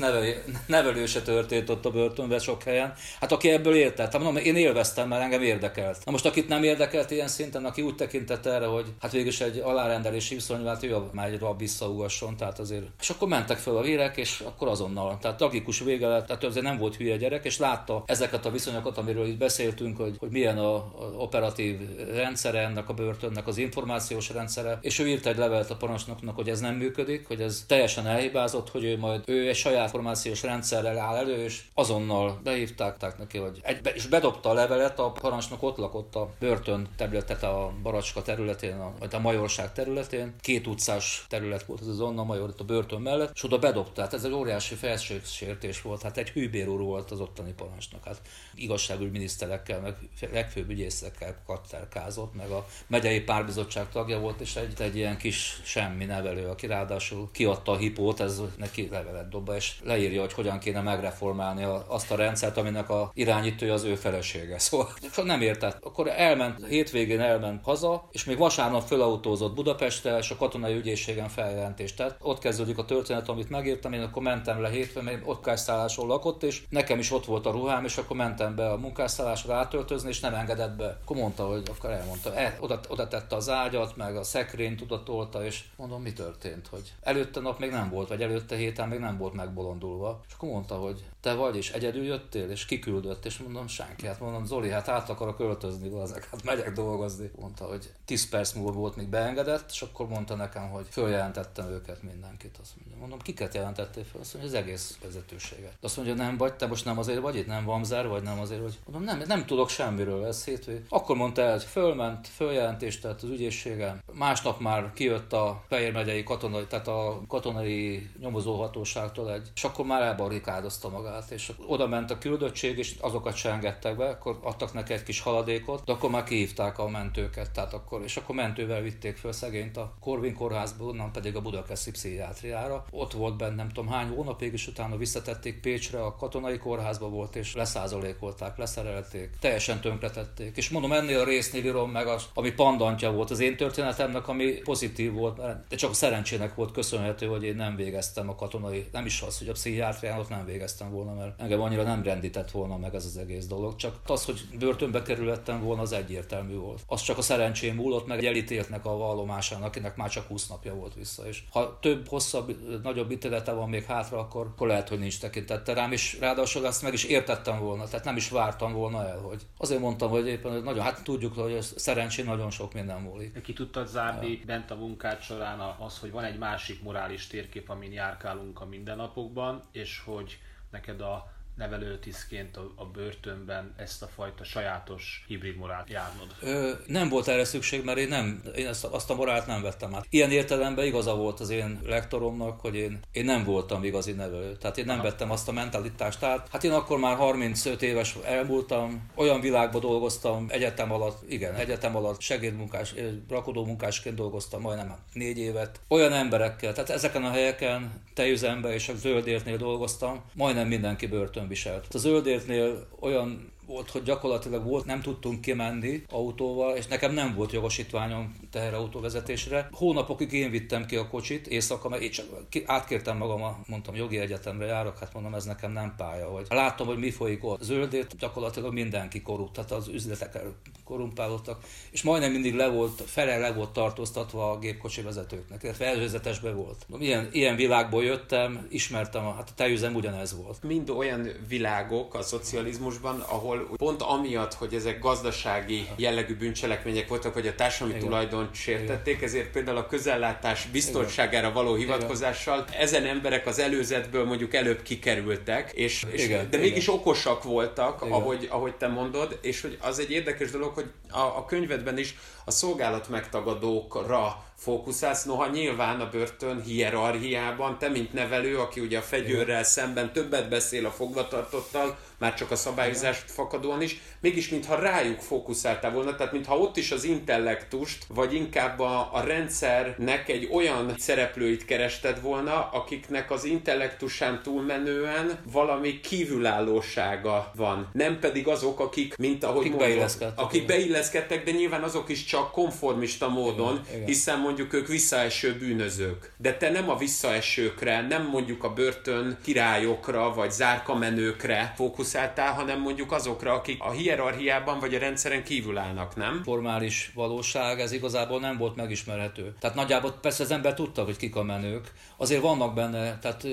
S1: nevelő, nevelő se történt ott a börtönben sok helyen. Hát aki ebből értett, hát mondom, én élveztem, mert engem érdekelt. Na most akit nem érdekelt ilyen szinten, aki úgy tekintett erre, hogy hát végül egy alárendelési viszony, hát ő egy rab visszaugasson, tehát azért. És akkor mentek fel a vérek, és akkor azonnal. Tehát tragikus vége lett, tehát azért nem volt hülye gyerek, és látta ezeket a viszonyokat, amiről itt beszéltünk, hogy, hogy milyen a, a operatív rendszere ennek a börtönnek, az információs rendszere, és ő írt egy levelet a parancsnoknak, hogy ez nem működik, hogy ez teljesen elhibázott, hogy ő majd ő egy saját információs rendszerrel áll elő, és azonnal behívták neki, hogy egy, és bedobta a levelet, a parancsnok ott lakott a börtön területet a Baracska területén, a, a Majorság területén. Két utcás terület volt ez az Onna Major itt a börtön mellett, és oda bedobta. Hát ez egy óriási felségsértés volt. Hát egy hűbér úr volt az ottani parancsnok. Hát igazságügyminiszterekkel, meg legfőbb ügyészekkel katterkázott, meg a megyei párbizottság tagja volt, és egy, egy ilyen kis semmi nevelő, aki ráadásul kiadta a hipót, ez neki levelet dobba, és leírja, hogy hogyan kéne megreformálni azt a rendszert, aminek a irányítója az ő felesége. Szóval nem értett. Akkor elment, hétvégén elment haza, és még vasárnap fölautózott Budapestre, és a katonai ügyészségen feljelentést tett. Ott kezdődik a történet, amit megírtam, én akkor mentem le hétfőn, mert ott lakott, és nekem is ott volt a ruhám, és akkor mentem be a munkásszállásra átöltözni, és nem engedett be. Akkor mondta, hogy akkor elmondta, e, oda, oda tette az ágyat, meg a szekrényt oda tolta, és mondom, mi történt, hogy előtte nap még nem volt, vagy előtte héten még nem volt megbolondulva. És akkor mondta, hogy te vagy, és egyedül jöttél, és kiküldött, és mondom, senki. Hát mondom, Zoli, hát át akarok költözni, ezek, hát megyek dolgozni. Mondta, hogy 10 perc múlva volt, még beengedett, és akkor mondta nekem, hogy följelentettem őket mindenkit. Azt mondja, mondom, kiket jelentettél fel? Azt mondja, az egész vezetőséget. Azt mondja, nem vagy, te most nem azért vagy itt, nem van zár, vagy nem azért vagy. Mondom, nem, nem tudok semmiről, ez hétvég. Akkor mondta el, hogy fölment, följelentést tett az ügyészségen. Másnap már kijött a Fehér megyei katonai, tehát a katonai nyomozóhatóságtól egy, és akkor már elbarikádozta magát, és oda ment a küldöttség, és azokat se engedtek be, akkor adtak neki egy kis haladékot, de akkor már kihívták a mentőket, tehát akkor, és akkor mentővel vitték föl szegényt a Korvin kórházba, onnan pedig a Budakeszi pszichiátriára. Ott volt benne nem tudom hány hónapig, és utána visszatették Pécsre, a katonai kórházba volt, és leszázalékolták, leszerelték, teljesen tönkretették. És mondom, ennél a résznél írom meg, az, ami pandantja volt az én történetemnek, ami pozitív volt, de csak a szerencsének volt köszönhető, hogy én nem végeztem a katonai, nem is az, hogy a pszichiátrián ott nem végeztem volna, mert engem annyira nem rendített volna meg ez az egész dolog. Csak az, hogy börtönbe kerülettem volna, az egyértelmű volt. Az csak a szerencsém múlott, meg elítéltnek a vallomásán, akinek már csak 20 napja volt vissza. És ha több, hosszabb, nagyobb ítélete van még hátra, akkor, akkor lehet, hogy nincs tekintette rám, és ráadásul ezt meg is értettem volna, tehát nem is vártam volna el, hogy azért mondtam, hogy éppen hogy nagyon, hát tudjuk, hogy szerencsén nagyon sok minden múlik.
S2: Ki tudtad zárni ja. bent a munkát során az, hogy van egy másik morális térkép, amin járkálunk a mindennapokban, és hogy neked a nevelőtisztként a, a börtönben ezt a fajta sajátos hibrid morált járnod?
S1: Ö, nem volt erre szükség, mert én, nem, én ezt, azt a morált nem vettem át. Ilyen értelemben igaza volt az én lektoromnak, hogy én, én nem voltam igazi nevelő. Tehát én nem Aha. vettem azt a mentalitást át. Hát én akkor már 35 éves elmúltam, olyan világban dolgoztam, egyetem alatt, igen, egyetem alatt segédmunkás, rakodó munkásként dolgoztam majdnem négy évet. Olyan emberekkel, tehát ezeken a helyeken, tejüzemben és a zöldértnél dolgoztam, majdnem mindenki börtön viselt. A zöldértnél olyan volt, hogy gyakorlatilag volt, nem tudtunk kimenni autóval, és nekem nem volt jogosítványom teherautóvezetésre. Hónapokig én vittem ki a kocsit éjszaka, mert én csak átkértem magam, mondtam, jogi egyetemre járok, hát mondom, ez nekem nem pálya. Hogy láttam, hogy mi folyik ott. Zöldét gyakorlatilag mindenki korrupt, tehát az üzletek korumpálódtak, és majdnem mindig le volt, fele le volt tartóztatva a gépkocsi vezetőknek, illetve előzetetesbe volt. Ilyen, ilyen világból jöttem, ismertem, hát a tejüzem ugyanez volt.
S3: Mind olyan világok a szocializmusban, ahol ahol pont amiatt, hogy ezek gazdasági jellegű bűncselekmények voltak, hogy a társadalmi Igen. tulajdont sértették, ezért például a közellátás biztonságára való hivatkozással Igen. ezen emberek az előzetből mondjuk előbb kikerültek, és, és Igen. de mégis Igen. okosak voltak, ahogy, ahogy te mondod, és hogy az egy érdekes dolog, hogy a, a könyvedben is a szolgálat megtagadókra fókuszálsz, noha nyilván a börtön hierarchiában, te mint nevelő, aki ugye a fegyőrrel szemben többet beszél a fogvatartottal, már csak a szabályozást fakadóan is, mégis mintha rájuk fókuszáltál volna, tehát mintha ott is az intellektust, vagy inkább a, a rendszernek egy olyan szereplőit kerested volna, akiknek az intellektusán túlmenően valami kívülállósága van. Nem pedig azok, akik, mint ahogy akik mondom, beilleszkedtek, akik beilleszkedtek, de nyilván azok is csak konformista módon, igen, igen. hiszen mondjuk ők visszaeső bűnözők. De te nem a visszaesőkre, nem mondjuk a börtön királyokra, vagy zárkamenőkre fókuszáltál, hanem mondjuk azokra, akik a hierarchiában vagy a rendszeren kívül állnak, nem?
S1: Formális valóság, ez igazából nem volt megismerhető. Tehát nagyjából persze az ember tudta, hogy kik a menők. Azért vannak benne, tehát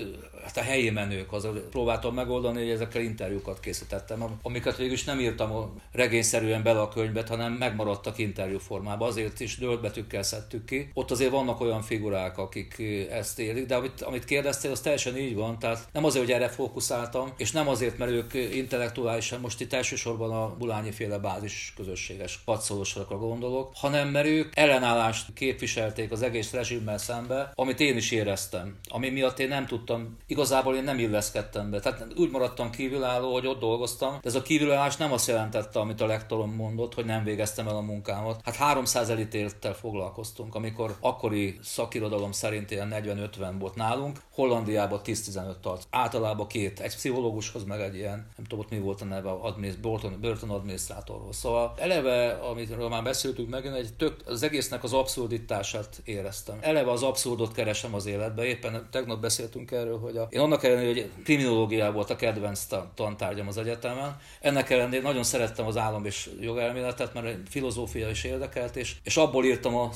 S1: hát a helyi menők, az próbáltam megoldani, hogy ezekkel interjúkat készítettem, amiket végül is nem írtam regényszerűen bele a könyvbe, hanem megmaradtak interjú formában, azért is döltbetűkkel szedtük ki. Ott azért vannak olyan figurák, akik ezt élik, de amit, amit kérdeztél, az teljesen így van, tehát nem azért, hogy erre fókuszáltam, és nem azért, mert ők intellektuálisan, most itt elsősorban a Bulányi féle bázis közösséges padszolósokra gondolok, hanem mert ők ellenállást képviselték az egész rezsimmel szembe, amit én is éreztem, ami miatt én nem tudtam igazából én nem illeszkedtem be. Tehát úgy maradtam kívülálló, hogy ott dolgoztam, de ez a kívülállás nem azt jelentette, amit a lektorom mondott, hogy nem végeztem el a munkámat. Hát 300 elítélttel foglalkoztunk, amikor akkori szakirodalom szerint ilyen 40-50 volt nálunk, Hollandiában 10-15 tart. Általában két, egy pszichológushoz, meg egy ilyen, nem tudom, mi volt a neve, adminisz, börtön, börtön adminisztrátorhoz. Szóval eleve, amiről már beszéltünk meg, én egy tök, az egésznek az abszurditását éreztem. Eleve az abszurdot keresem az életbe. Éppen tegnap beszéltünk erről, hogy a, én annak ellenére, hogy kriminologia volt a kedvenc tantárgyam az egyetemen, ennek ellenére nagyon szerettem az állam és jogelméletet, mert filozófia is érdekelt, és, és abból írtam a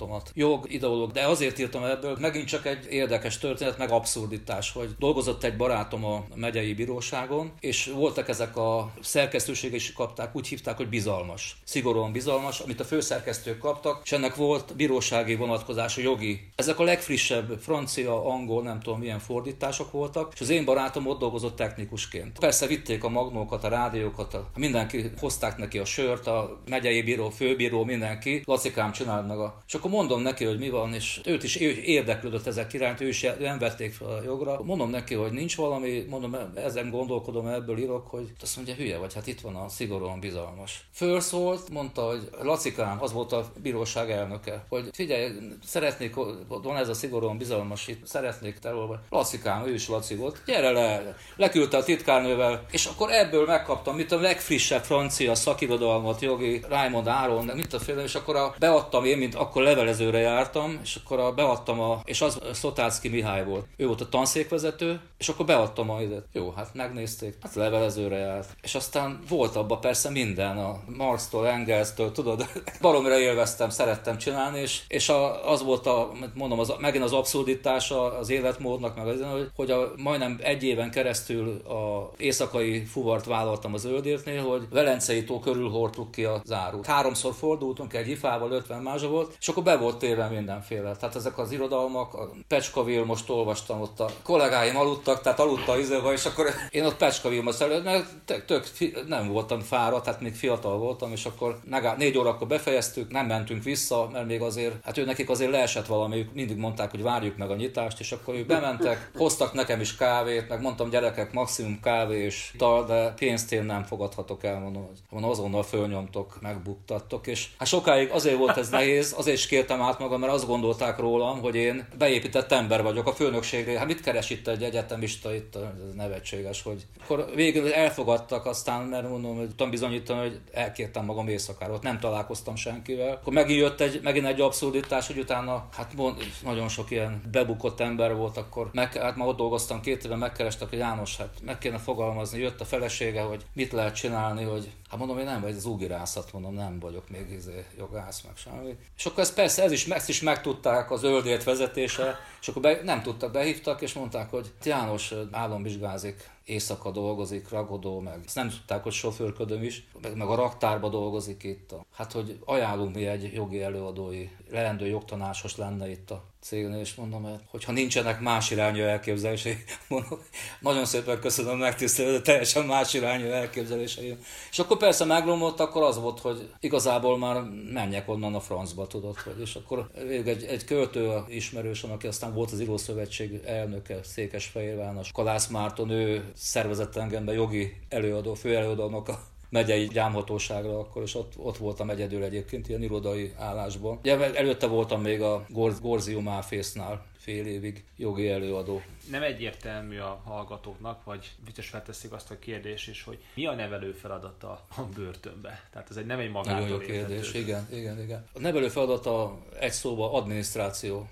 S1: szakdolgozatomat. Jog, ideológ, de azért írtam ebből, megint csak egy érdekes történet, meg abszurditás, hogy dolgozott egy barátom a megyei bíróságon, és voltak ezek a szerkesztőségek is kapták, úgy hívták, hogy bizalmas. Szigorúan bizalmas, amit a főszerkesztők kaptak, és ennek volt bírósági vonatkozása, jogi. Ezek a legfrissebb francia, angol, nem tudom milyen fordítások voltak, és az én barátom ott dolgozott technikusként. Persze vitték a magnókat, a rádiókat, a, mindenki hozták neki a sört, a megyei bíró, főbíró, mindenki, Lacikám csináld meg a... És akkor akkor mondom neki, hogy mi van, és őt is érdeklődött ezek iránt, ő is nem vették fel a jogra. Mondom neki, hogy nincs valami, mondom, ezen gondolkodom, ebből írok, hogy azt mondja, hülye vagy, hát itt van a szigorúan bizalmas. Fölszólt, mondta, hogy Lacikám, az volt a bíróság elnöke, hogy figyelj, szeretnék, van ez a szigorúan bizalmas, itt szeretnék te Lacikám, ő is Laci volt, gyere le, leküldte a titkárnővel, és akkor ebből megkaptam, mit a legfrissebb francia szakirodalmat, jogi Raymond Áron, mit a féle, és akkor a, beadtam én, mint akkor levelezőre jártam, és akkor a, beadtam a, és az Szotácki Mihály volt. Ő volt a tanszékvezető, és akkor beadtam a ide. Jó, hát megnézték, hát levelezőre járt. És aztán volt abba persze minden, a Marx-tól, Engels-től, tudod, baromra élveztem, szerettem csinálni, és, és a, az volt a, mondom, az, megint az abszurditása az életmódnak, meg az, hogy, hogy a, majdnem egy éven keresztül a éjszakai fuvart vállaltam az öldértnél, hogy Velencei tó körül hordtuk ki a zárút. Háromszor fordultunk, egy ifával 50 mázsa volt, és akkor be volt téve mindenféle. Tehát ezek az irodalmak, a Pecskavil most olvastam, ott a kollégáim aludtak, tehát aludta izőve, és akkor én ott Pecskavil előtt, mert tök, tök nem voltam fáradt, tehát még fiatal voltam, és akkor négy órakor befejeztük, nem mentünk vissza, mert még azért, hát ő nekik azért leesett valami, ők mindig mondták, hogy várjuk meg a nyitást, és akkor ők bementek, hoztak nekem is kávét, meg mondtam gyerekek, maximum kávé és tal, de pénzt én nem fogadhatok el, mondom, hogy azonnal fölnyomtok, megbuktattok, és hát sokáig azért volt ez nehéz, azért is kértem át magam, mert azt gondolták rólam, hogy én beépített ember vagyok a főnökségre. Hát mit keres itt egy egyetemista, itt ez nevetséges, hogy akkor végül elfogadtak aztán, mert mondom, hogy tudtam bizonyítani, hogy elkértem magam éjszakára, ott nem találkoztam senkivel. Akkor megint jött egy, megint egy abszurditás, hogy utána, hát mond, nagyon sok ilyen bebukott ember volt, akkor meg, hát ma ott dolgoztam két éve, megkerestek, hogy János, hát meg kéne fogalmazni, jött a felesége, hogy mit lehet csinálni, hogy hát mondom, hogy nem vagy az ugirászat, mondom, nem vagyok még izé, jogász, meg semmi. És akkor ez persze, ez is, ezt is megtudták az öldért vezetése, és akkor be, nem tudtak, behívtak, és mondták, hogy János államvizsgázik, éjszaka dolgozik, ragodó, meg ezt nem tudták, hogy sofőrködöm is, meg, meg a raktárba dolgozik itt. A, hát, hogy ajánlunk mi egy jogi előadói, leendő jogtanásos lenne itt a cégnél, és mondom, hogy hogyha nincsenek más irányú elképzelései, mondom, nagyon szépen köszönöm megtisztelő, de teljesen más irányú elképzelései. És akkor persze megromlott, akkor az volt, hogy igazából már menjek onnan a francba, tudod, hogy, és akkor egy, egy költő ismerősöm, aki aztán volt az Írószövetség elnöke, Székesfehérváros, Kalász Márton, ő szervezett engem be jogi előadó, főelőadónak a megyei gyámhatóságra akkor, és ott, ott voltam egyedül egyébként ilyen irodai állásban. Ugye előtte voltam még a Gorzium Áfésznál, fél évig jogi előadó.
S2: Nem egyértelmű a hallgatóknak, vagy biztos felteszik azt a kérdést is, hogy mi a nevelő feladata a börtönbe? Tehát ez egy nem egy magától
S1: Nagyon jó kérdés, igen, igen, igen. A nevelő feladata egy szóval adminisztráció.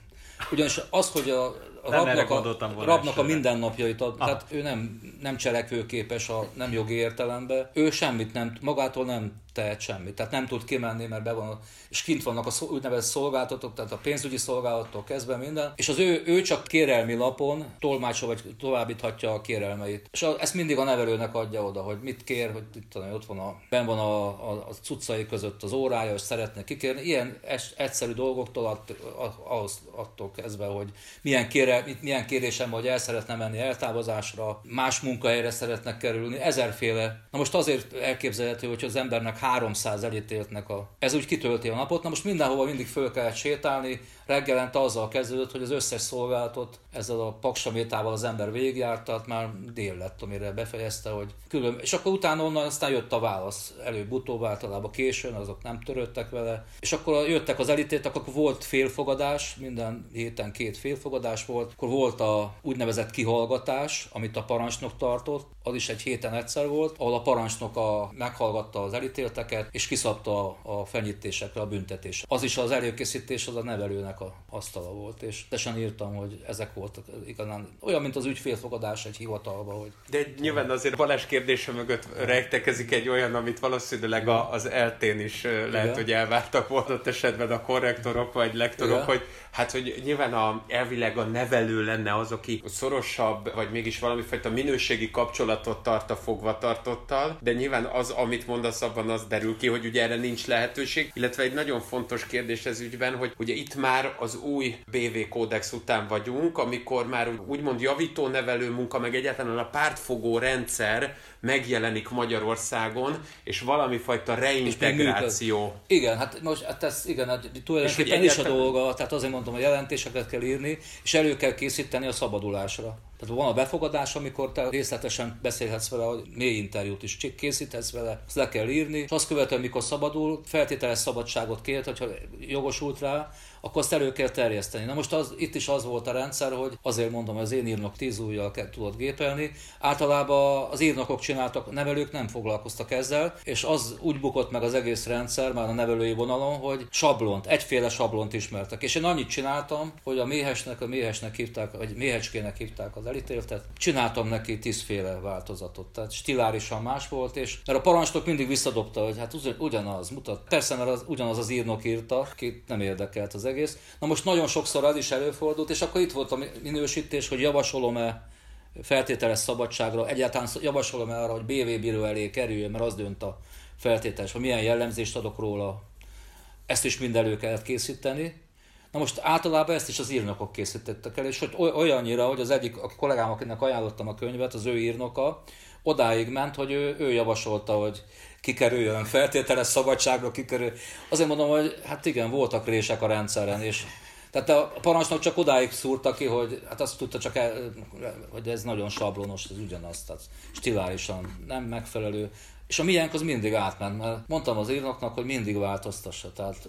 S1: Ugyanis az, hogy a rabnak, a, rabnak a mindennapjait ad, tehát ő nem, nem cselekvőképes a nem jogi értelemben, ő semmit nem, magától nem tehet semmit. Tehát nem tud kimenni, mert be van, és kint vannak a úgynevezett szolgáltatók, tehát a pénzügyi szolgálattól kezdve minden, és az ő, ő csak kérelmi lapon tolmácsa vagy továbbíthatja a kérelmeit. És ezt mindig a nevelőnek adja oda, hogy mit kér, hogy itt ott van a, ben van a, a, a cuccai között az órája, és szeretne kikérni. Ilyen es, egyszerű dolgoktól att, ahhoz attól kezdve, hogy milyen, kére, milyen kérésem vagy el szeretne menni eltávozásra, más munkahelyre szeretnek kerülni, ezerféle. Na most azért elképzelhető, hogy az embernek 300 elítéltnek a... Ez úgy kitölti a napot, na most mindenhova mindig föl kellett sétálni, reggelente azzal kezdődött, hogy az összes szolgálatot ezzel a paksamétával az ember végigjárt, tehát már dél lett, amire befejezte, hogy külön. És akkor utána onnan aztán jött a válasz. Előbb-utóbb általában későn, azok nem törődtek vele. És akkor jöttek az elítéltek, akkor volt félfogadás, minden héten két félfogadás volt. Akkor volt a úgynevezett kihallgatás, amit a parancsnok tartott, az is egy héten egyszer volt, ahol a parancsnok a, meghallgatta az elítélteket, és kiszabta a, a fenyítésekre a büntetés. Az is az előkészítés, az a nevelőnek a asztala volt, és teljesen írtam, hogy ezek voltak igazán olyan, mint az ügyfélfogadás egy hivatalba. Hogy...
S3: De nyilván azért Balázs kérdése mögött rejtekezik egy olyan, amit valószínűleg a, az eltén is lehet, Igen. hogy elvártak volt esetben a korrektorok vagy lektorok, Igen. hogy Hát, hogy nyilván a, elvileg a nevelő lenne az, aki szorosabb, vagy mégis valamifajta minőségi kapcsolatot tart a fogvatartottal, de nyilván az, amit mondasz abban az derül ki, hogy ugye erre nincs lehetőség, illetve egy nagyon fontos kérdés ez ügyben, hogy ugye itt már az új BV kódex után vagyunk, amikor már úgymond javító nevelő munka, meg egyáltalán a pártfogó rendszer megjelenik Magyarországon, és valami fajta reintegráció.
S1: És igen, hát most hát ez, igen, hát tulajdonképpen is a dolga, tehát azért mondom, hogy jelentéseket kell írni, és elő kell készíteni a szabadulásra. Tehát van a befogadás, amikor te részletesen beszélhetsz vele, hogy mély interjút is készíthetsz vele, ezt le kell írni, és azt követően, mikor szabadul, feltételes szabadságot kért, hogyha jogosult rá, akkor azt elő kell terjeszteni. Na most az, itt is az volt a rendszer, hogy azért mondom, az én írnok tíz ujjal kell tudod gépelni. Általában az írnokok csináltak, nevelők nem foglalkoztak ezzel, és az úgy bukott meg az egész rendszer már a nevelői vonalon, hogy sablont, egyféle sablont ismertek. És én annyit csináltam, hogy a méhesnek, a méhesnek hívták, vagy méhecskének hívták az elítéltet, csináltam neki tízféle változatot. Tehát stilárisan más volt, és mert a parancsnok mindig visszadobta, hogy hát ugyanaz mutat. Persze, mert az, ugyanaz az írnok írta, akit nem érdekelt az egész. Na most nagyon sokszor az is előfordult, és akkor itt volt a minősítés, hogy javasolom-e feltételes szabadságra, egyáltalán javasolom-e arra, hogy BV bíró elé kerüljön, mert az dönt a feltételes, hogy milyen jellemzést adok róla. Ezt is mind elő kellett készíteni. Na most általában ezt is az írnokok készítettek el, és hogy olyannyira, hogy az egyik a kollégám, akinek ajánlottam a könyvet, az ő írnoka, odáig ment, hogy ő, ő javasolta, hogy kikerüljön, feltételes szabadságra kikerül. Azért mondom, hogy hát igen, voltak rések a rendszeren, és tehát a parancsnok csak odáig szúrta ki, hogy hát azt tudta csak, el, hogy ez nagyon sablonos, ez ugyanaz, tehát stilárisan nem megfelelő. És a miénk az mindig átment, mert mondtam az írnoknak, hogy mindig változtassa, tehát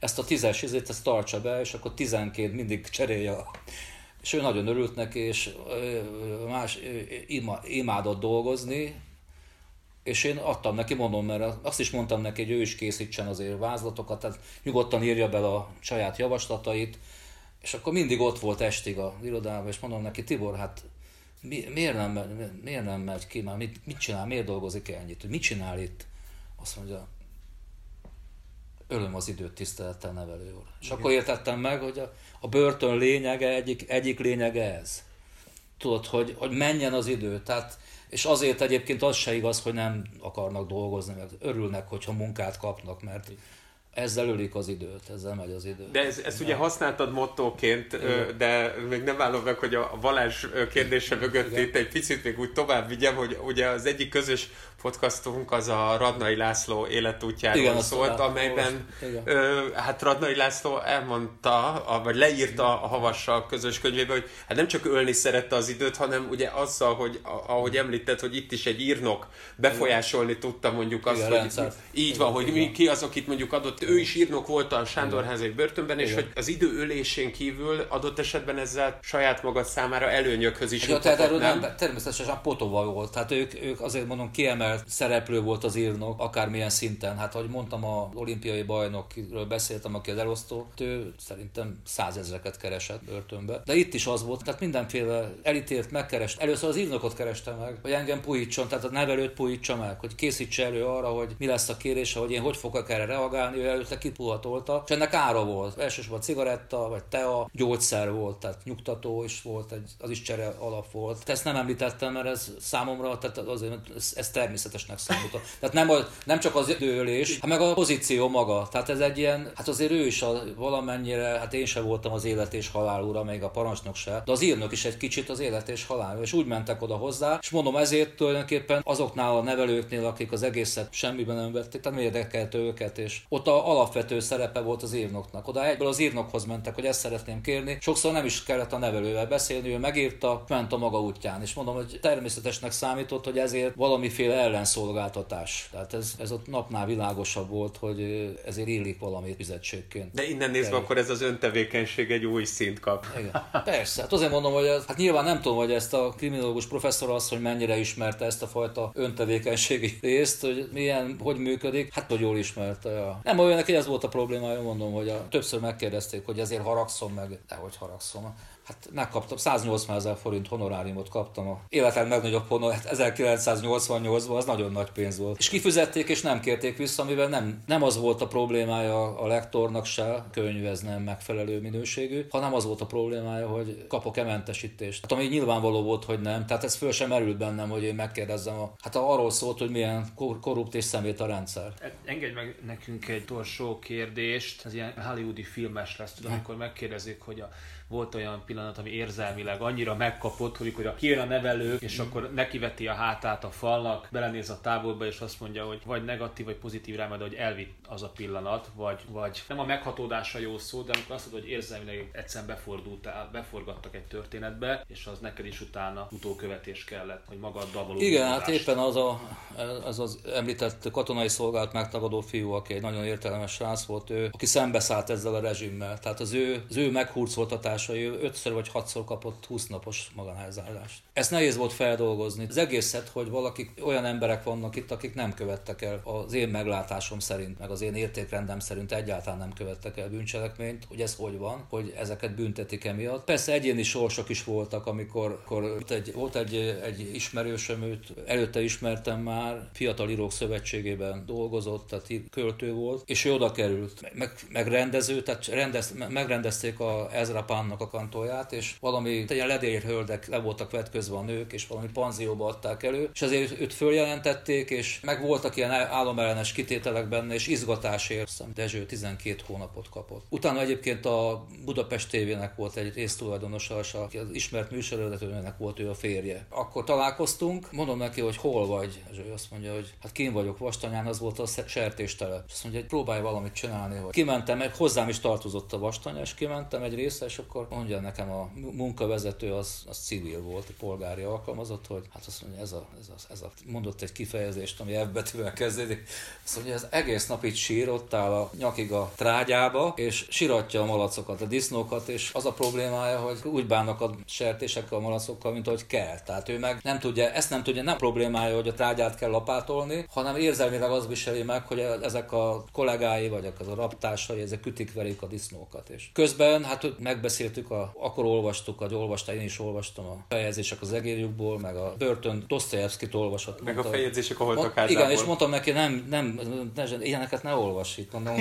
S1: ezt a tízes izét, ezt tartsa be, és akkor tizenkét mindig cserélje. És ő nagyon örült neki, és más imádott dolgozni, és én adtam neki, mondom, mert azt is mondtam neki, hogy ő is készítsen azért vázlatokat, tehát nyugodtan írja bele a saját javaslatait, és akkor mindig ott volt estig a irodában, és mondom neki, Tibor, hát mi, miért, nem, miért nem megy ki, már mit, mit csinál, miért dolgozik ennyit, mit csinál itt? Azt mondja, ölöm az időt tisztelettel nevelő úr. És Igen. akkor értettem meg, hogy a, a börtön lényege, egyik, egyik lényege ez. Tudod, hogy, hogy menjen az idő. Tehát és azért egyébként az se igaz, hogy nem akarnak dolgozni, mert örülnek, hogyha munkát kapnak, mert ezzel ölik az időt, ezzel megy az idő.
S3: De ezt, ezt ugye használtad mottóként, Igen. de még nem állom meg, hogy a Valás kérdése mögött itt egy picit még úgy tovább vigyem, hogy ugye az egyik közös podcastunk az a Radnai László életútjáról Igen, szólt, amelyben ö, hát Radnai László elmondta, vagy leírta a Havassal közös könyvébe, hogy hát nem csak ölni szerette az időt, hanem ugye azzal, hogy ahogy említett, hogy itt is egy írnok befolyásolni tudta mondjuk azt, Igen, hogy rendszert. így Igen, van, hogy Igen. mi, ki az, akit mondjuk adott, ő is írnok volt a Sándorházék börtönben, és hogy az idő ölésén kívül adott esetben ezzel saját magad számára előnyökhöz is
S1: jutott, tehát erről nem, természetesen Potova volt, tehát ők, ők azért mondom kiemel kiemelt szereplő volt az írnok, akármilyen szinten. Hát, ahogy mondtam, a olimpiai bajnokról beszéltem, aki az elosztó, ő szerintem százezreket keresett börtönbe. De itt is az volt, tehát mindenféle elítélt, megkerest. Először az írnokot kereste meg, hogy engem puhítson, tehát a nevelőt puhítsa meg, hogy készítse elő arra, hogy mi lesz a kérés, hogy én hogy fogok erre reagálni, ő előtte kipuhatolta, és ennek ára volt. Elsősorban cigaretta, vagy tea, gyógyszer volt, tehát nyugtató is volt, egy, az is csere alap volt. Ezt nem említettem, mert ez számomra, tehát azért ez, ez természetes természetesnek számít. Tehát nem, a, nem csak az időölés, hanem meg a pozíció maga. Tehát ez egy ilyen, hát azért ő is a, valamennyire, hát én sem voltam az élet és halál ura, még a parancsnok se, de az írnok is egy kicsit az élet és halál. És úgy mentek oda hozzá, és mondom ezért tulajdonképpen azoknál a nevelőknél, akik az egészet semmiben nem vették, tehát érdekelt őket, és ott a alapvető szerepe volt az írnoknak. Oda egyből az írnokhoz mentek, hogy ezt szeretném kérni. Sokszor nem is kellett a nevelővel beszélni, ő megírta, ment a maga útján. És mondom, hogy természetesnek számított, hogy ezért valamiféle ellenszolgáltatás. Tehát ez, ez ott napnál világosabb volt, hogy ezért illik valami fizetségként.
S3: De innen nézve akkor ez az öntevékenység egy új szint kap.
S1: Igen. Persze, hát azért mondom, hogy ez, hát nyilván nem tudom, hogy ezt a kriminológus professzor az, hogy mennyire ismerte ezt a fajta öntevékenységi részt, hogy milyen, hogy működik, hát hogy jól ismerte. Ja. Nem olyan, neki ez volt a probléma, mondom, hogy a, többször megkérdezték, hogy ezért haragszom meg, de hogy haragszom hát megkaptam, 180 ezer forint honoráriumot kaptam. A életem legnagyobb honor, 1988-ban hát az nagyon nagy pénz volt. És kifizették, és nem kérték vissza, mivel nem, nem az volt a problémája a lektornak se, könyv ez nem megfelelő minőségű, hanem az volt a problémája, hogy kapok-e mentesítést. Hát ami nyilvánvaló volt, hogy nem. Tehát ez föl sem merült bennem, hogy én megkérdezzem. A, hát arról szólt, hogy milyen korrupt és szemét a rendszer.
S2: Engedj meg nekünk egy utolsó kérdést. Ez ilyen hollywoodi filmes lesz, tudom, amikor megkérdezik, hogy a volt olyan pillanat, ami érzelmileg annyira megkapott, hogy hogy a kijön a nevelő, és mm. akkor nekiveti a hátát a falnak, belenéz a távolba, és azt mondja, hogy vagy negatív, vagy pozitív rá, hogy elvitt az a pillanat, vagy, vagy nem a meghatódása jó szó, de amikor azt mondod, hogy érzelmileg egyszerűen befordultál, beforgattak egy történetbe, és az neked is utána utókövetés kellett, hogy magaddal való
S1: Igen, hát éppen az, a, az az említett katonai szolgált megtagadó fiú, aki egy nagyon értelmes srác volt, ő, aki szembeszállt ezzel a rezsimmel. Tehát az ő, az ő meghurcoltatás ő ötször vagy hatszor kapott 20 napos magánhelyzállást. Ezt nehéz volt feldolgozni. Az egészet, hogy valaki, olyan emberek vannak itt, akik nem követtek el az én meglátásom szerint, meg az én értékrendem szerint egyáltalán nem követtek el bűncselekményt, hogy ez hogy van, hogy ezeket büntetik emiatt. Persze egyéni sorsok is voltak, amikor, amikor egy, volt egy, egy ismerősöm, őt előtte ismertem már, Fiatal Írók Szövetségében dolgozott, tehát költő volt, és ő oda került, meg, meg rendező, tehát rendez, megrendezték a Ezra Pan annak a kantóját, és valami ilyen ledérhöldek le voltak vetközve a nők, és valami panzióba adták elő, és azért őt följelentették, és meg voltak ilyen álomellenes kitételek benne, és izgatásért, hiszem, Dezső 12 hónapot kapott. Utána egyébként a Budapest tévének volt egy résztulajdonosa, aki az ismert műsorvezetőnek volt ő a férje. Akkor találkoztunk, mondom neki, hogy hol vagy, és ő azt mondja, hogy hát kín vagyok Vastanyán, az volt a sertéstele. Azt mondja, hogy próbálj valamit csinálni. Hogy kimentem, hozzám is tartozott a Vastanya, és kimentem egy részre, és akkor akkor mondja nekem a munkavezető, az, az civil volt, a polgári alkalmazott, hogy hát azt mondja, ez a, ez a, ez a mondott egy kifejezést, ami F betűvel kezdődik, azt mondja, ez egész nap itt sír, ott áll a nyakig a trágyába, és siratja a malacokat, a disznókat, és az a problémája, hogy úgy bánnak a sertésekkel, a malacokkal, mint ahogy kell. Tehát ő meg nem tudja, ezt nem tudja, nem problémája, hogy a trágyát kell lapátolni, hanem érzelmileg az viseli meg, hogy ezek a kollégái, vagy az a raptársai, ezek kütik verik a disznókat. És közben hát megbeszél beszéltük, a, akkor olvastuk, hogy olvastál, én is olvastam a feljegyzések az egérjukból, meg a börtön Dostoyevskit olvasott.
S3: Meg mondta, a feljegyzések a holtak
S1: mond, Igen, és mondtam neki, nem, nem, ne, ilyeneket ne olvass itt, mondom,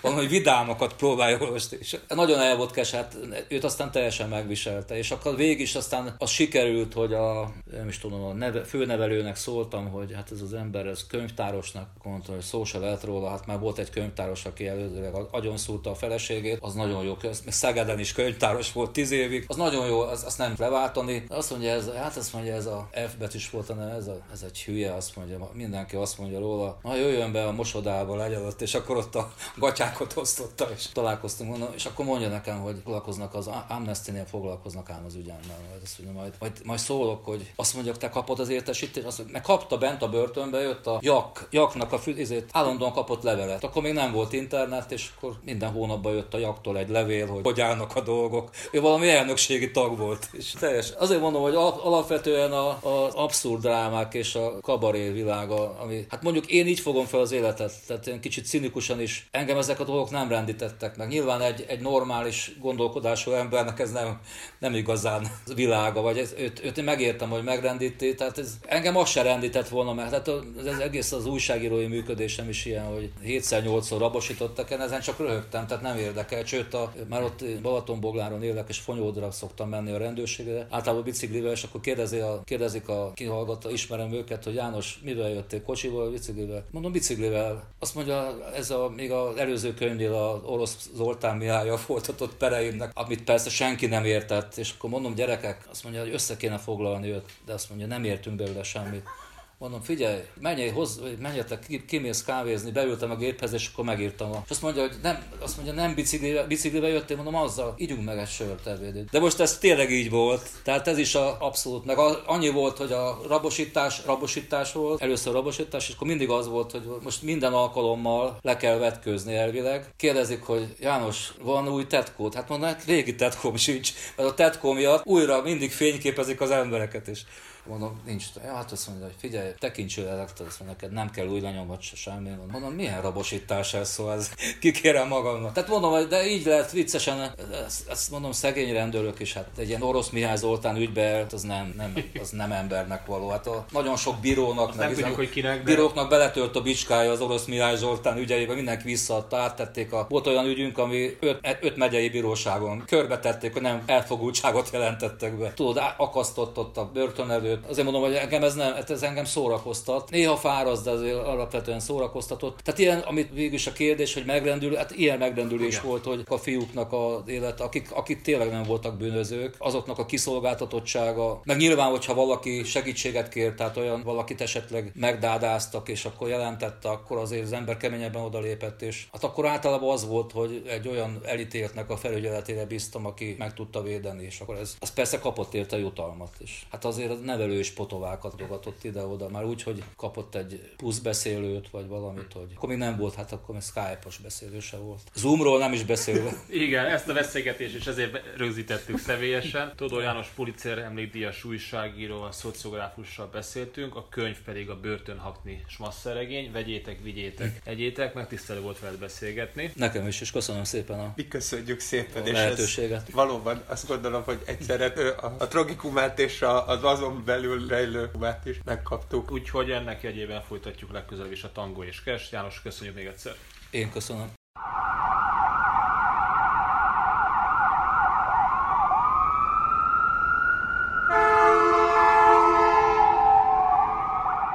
S1: valami vidámokat próbálj olvasni. És nagyon el volt kes, hát őt aztán teljesen megviselte, és akkor végig is aztán az sikerült, hogy a, nem is tudom, a neve, főnevelőnek szóltam, hogy hát ez az ember, ez könyvtárosnak, mondta, hogy szó se lehet róla, hát már volt egy könyvtáros, aki előzőleg agyon szúrta a feleségét, az nagyon jó, meg Szegeden is könyvtáros könyvtáros volt tíz évig, az nagyon jó, az, azt nem leváltani. Azt mondja, ez, hát azt mondja, ez a F betűs volt, hanem ez, a, ez egy hülye, azt mondja, mindenki azt mondja róla, na jöjjön be a mosodába legyadott, és akkor ott a gatyákat osztotta, és találkoztunk, mondom, és akkor mondja nekem, hogy foglalkoznak az Amnesty-nél foglalkoznak ám az ügyemmel, majd azt mondja, majd, majd, majd szólok, hogy azt mondja, te kapod az értesítést, azt mondja, meg kapta bent a börtönbe, jött a jak, jaknak a fűzét, állandóan kapott levelet. Akkor még nem volt internet, és akkor minden hónapban jött a jaktól egy levél, hogy hogy állnak a dolgok, dolgok. Ő valami elnökségi tag volt. És teljes. Azért mondom, hogy alapvetően az abszurd drámák és a kabaré világa, ami, hát mondjuk én így fogom fel az életet, tehát én kicsit cinikusan is, engem ezek a dolgok nem rendítettek meg. Nyilván egy, egy normális gondolkodású embernek ez nem, nem igazán világa, vagy ez, őt, őt én megértem, hogy megrendíti, tehát ez, engem azt se rendített volna meg. Tehát ez, ez egész az újságírói működésem is ilyen, hogy 7-8-szor rabosítottak, én ezen csak röhögtem, tehát nem érdekel, sőt a, már ott Balatonboglán Balatontáron élek, és Fonyódra szoktam menni a rendőrségre, általában biciklivel, és akkor kérdezi a, kérdezik a kihallgató, ismerem őket, hogy János, mivel jöttél, kocsival vagy biciklivel? Mondom, biciklivel. Azt mondja, ez a, még az előző könyvnél az orosz Zoltán Mihály folytatott pereimnek, amit persze senki nem értett, és akkor mondom, gyerekek, azt mondja, hogy össze kéne foglalni őt, de azt mondja, nem értünk belőle semmit. Mondom, figyelj, menj, hoz, menjetek, kimész kávézni, beültem a géphez, és akkor megírtam. És azt mondja, hogy nem, azt mondja, nem biciklivel, biciklivel jöttél, mondom, azzal, ígyunk meg egy sört elvédőt. De most ez tényleg így volt. Tehát ez is a abszolút, meg annyi volt, hogy a rabosítás, rabosítás volt, először rabosítás, és akkor mindig az volt, hogy most minden alkalommal le kell vetkőzni elvileg. Kérdezik, hogy János, van új tetkód? Hát mondom, hát régi tetkom sincs, mert a tetkó miatt újra mindig fényképezik az embereket is. Mondom, nincs. Ja, hát azt mondja, hogy figyelj, azt mondja, neked nem kell új lenyomat se semmi. Mondom, milyen rabosítás ez szó, ez kikérem magamnak. Tehát mondom, de így lehet viccesen, ezt, ezt mondom, szegény rendőrök is, hát egy ilyen orosz Mihály Zoltán ügybe, az nem, nem, az nem embernek való. Hát a, nagyon sok bírónak,
S2: meg nem tudjuk, hogy kinek,
S1: de... bíróknak beletört a bicskája az orosz Mihály Zoltán ügyeibe, mindenki visszaadta, áttették a, volt olyan ügyünk, ami öt, öt megyei bíróságon körbetették, hogy nem elfogultságot jelentettek be. Tudod, akasztott ott a börtön előtt. Azért mondom, hogy engem ez, nem, ez engem szórakoztat. Néha fáradt, de azért alapvetően szórakoztatott. Tehát ilyen, amit végül is a kérdés, hogy megrendül, hát ilyen megrendülés Igen. volt, hogy a fiúknak az élet, akik, akik tényleg nem voltak bűnözők, azoknak a kiszolgáltatottsága, meg nyilván, hogyha valaki segítséget kért, tehát olyan valakit esetleg megdádáztak, és akkor jelentette, akkor azért az ember keményebben odalépett, és hát akkor általában az volt, hogy egy olyan elítéltnek a felügyeletére bíztam, aki meg tudta védeni, és akkor ez, az persze kapott érte jutalmat is. Hát azért a nevelő is potovákat dogatott ide-oda, már úgy, hogy kapott egy puszbeszélőt, vagy valamit, hogy akkor még nem volt, hát akkor még Skype-os beszélő se volt. Zoomról nem is beszélve.
S2: Igen, ezt a beszélgetést is ezért rögzítettük személyesen. Todor János Pulitzer emlékdíjas újságíróval, szociográfussal beszéltünk, a könyv pedig a Börtönhakni smasszeregény. Vegyétek, vigyétek, egyétek, megtisztelő volt veled beszélgetni.
S1: Nekem is, és köszönöm szépen a
S3: Mi köszönjük szépen,
S1: a lehetőséget.
S3: valóban azt gondolom, hogy egyszerre a, a tragikumát és a, az azon belül belül rejlő húvát is megkaptuk.
S2: Úgyhogy ennek jegyében folytatjuk legközelebb is a tangó és kes. János, köszönjük még egyszer.
S1: Én köszönöm.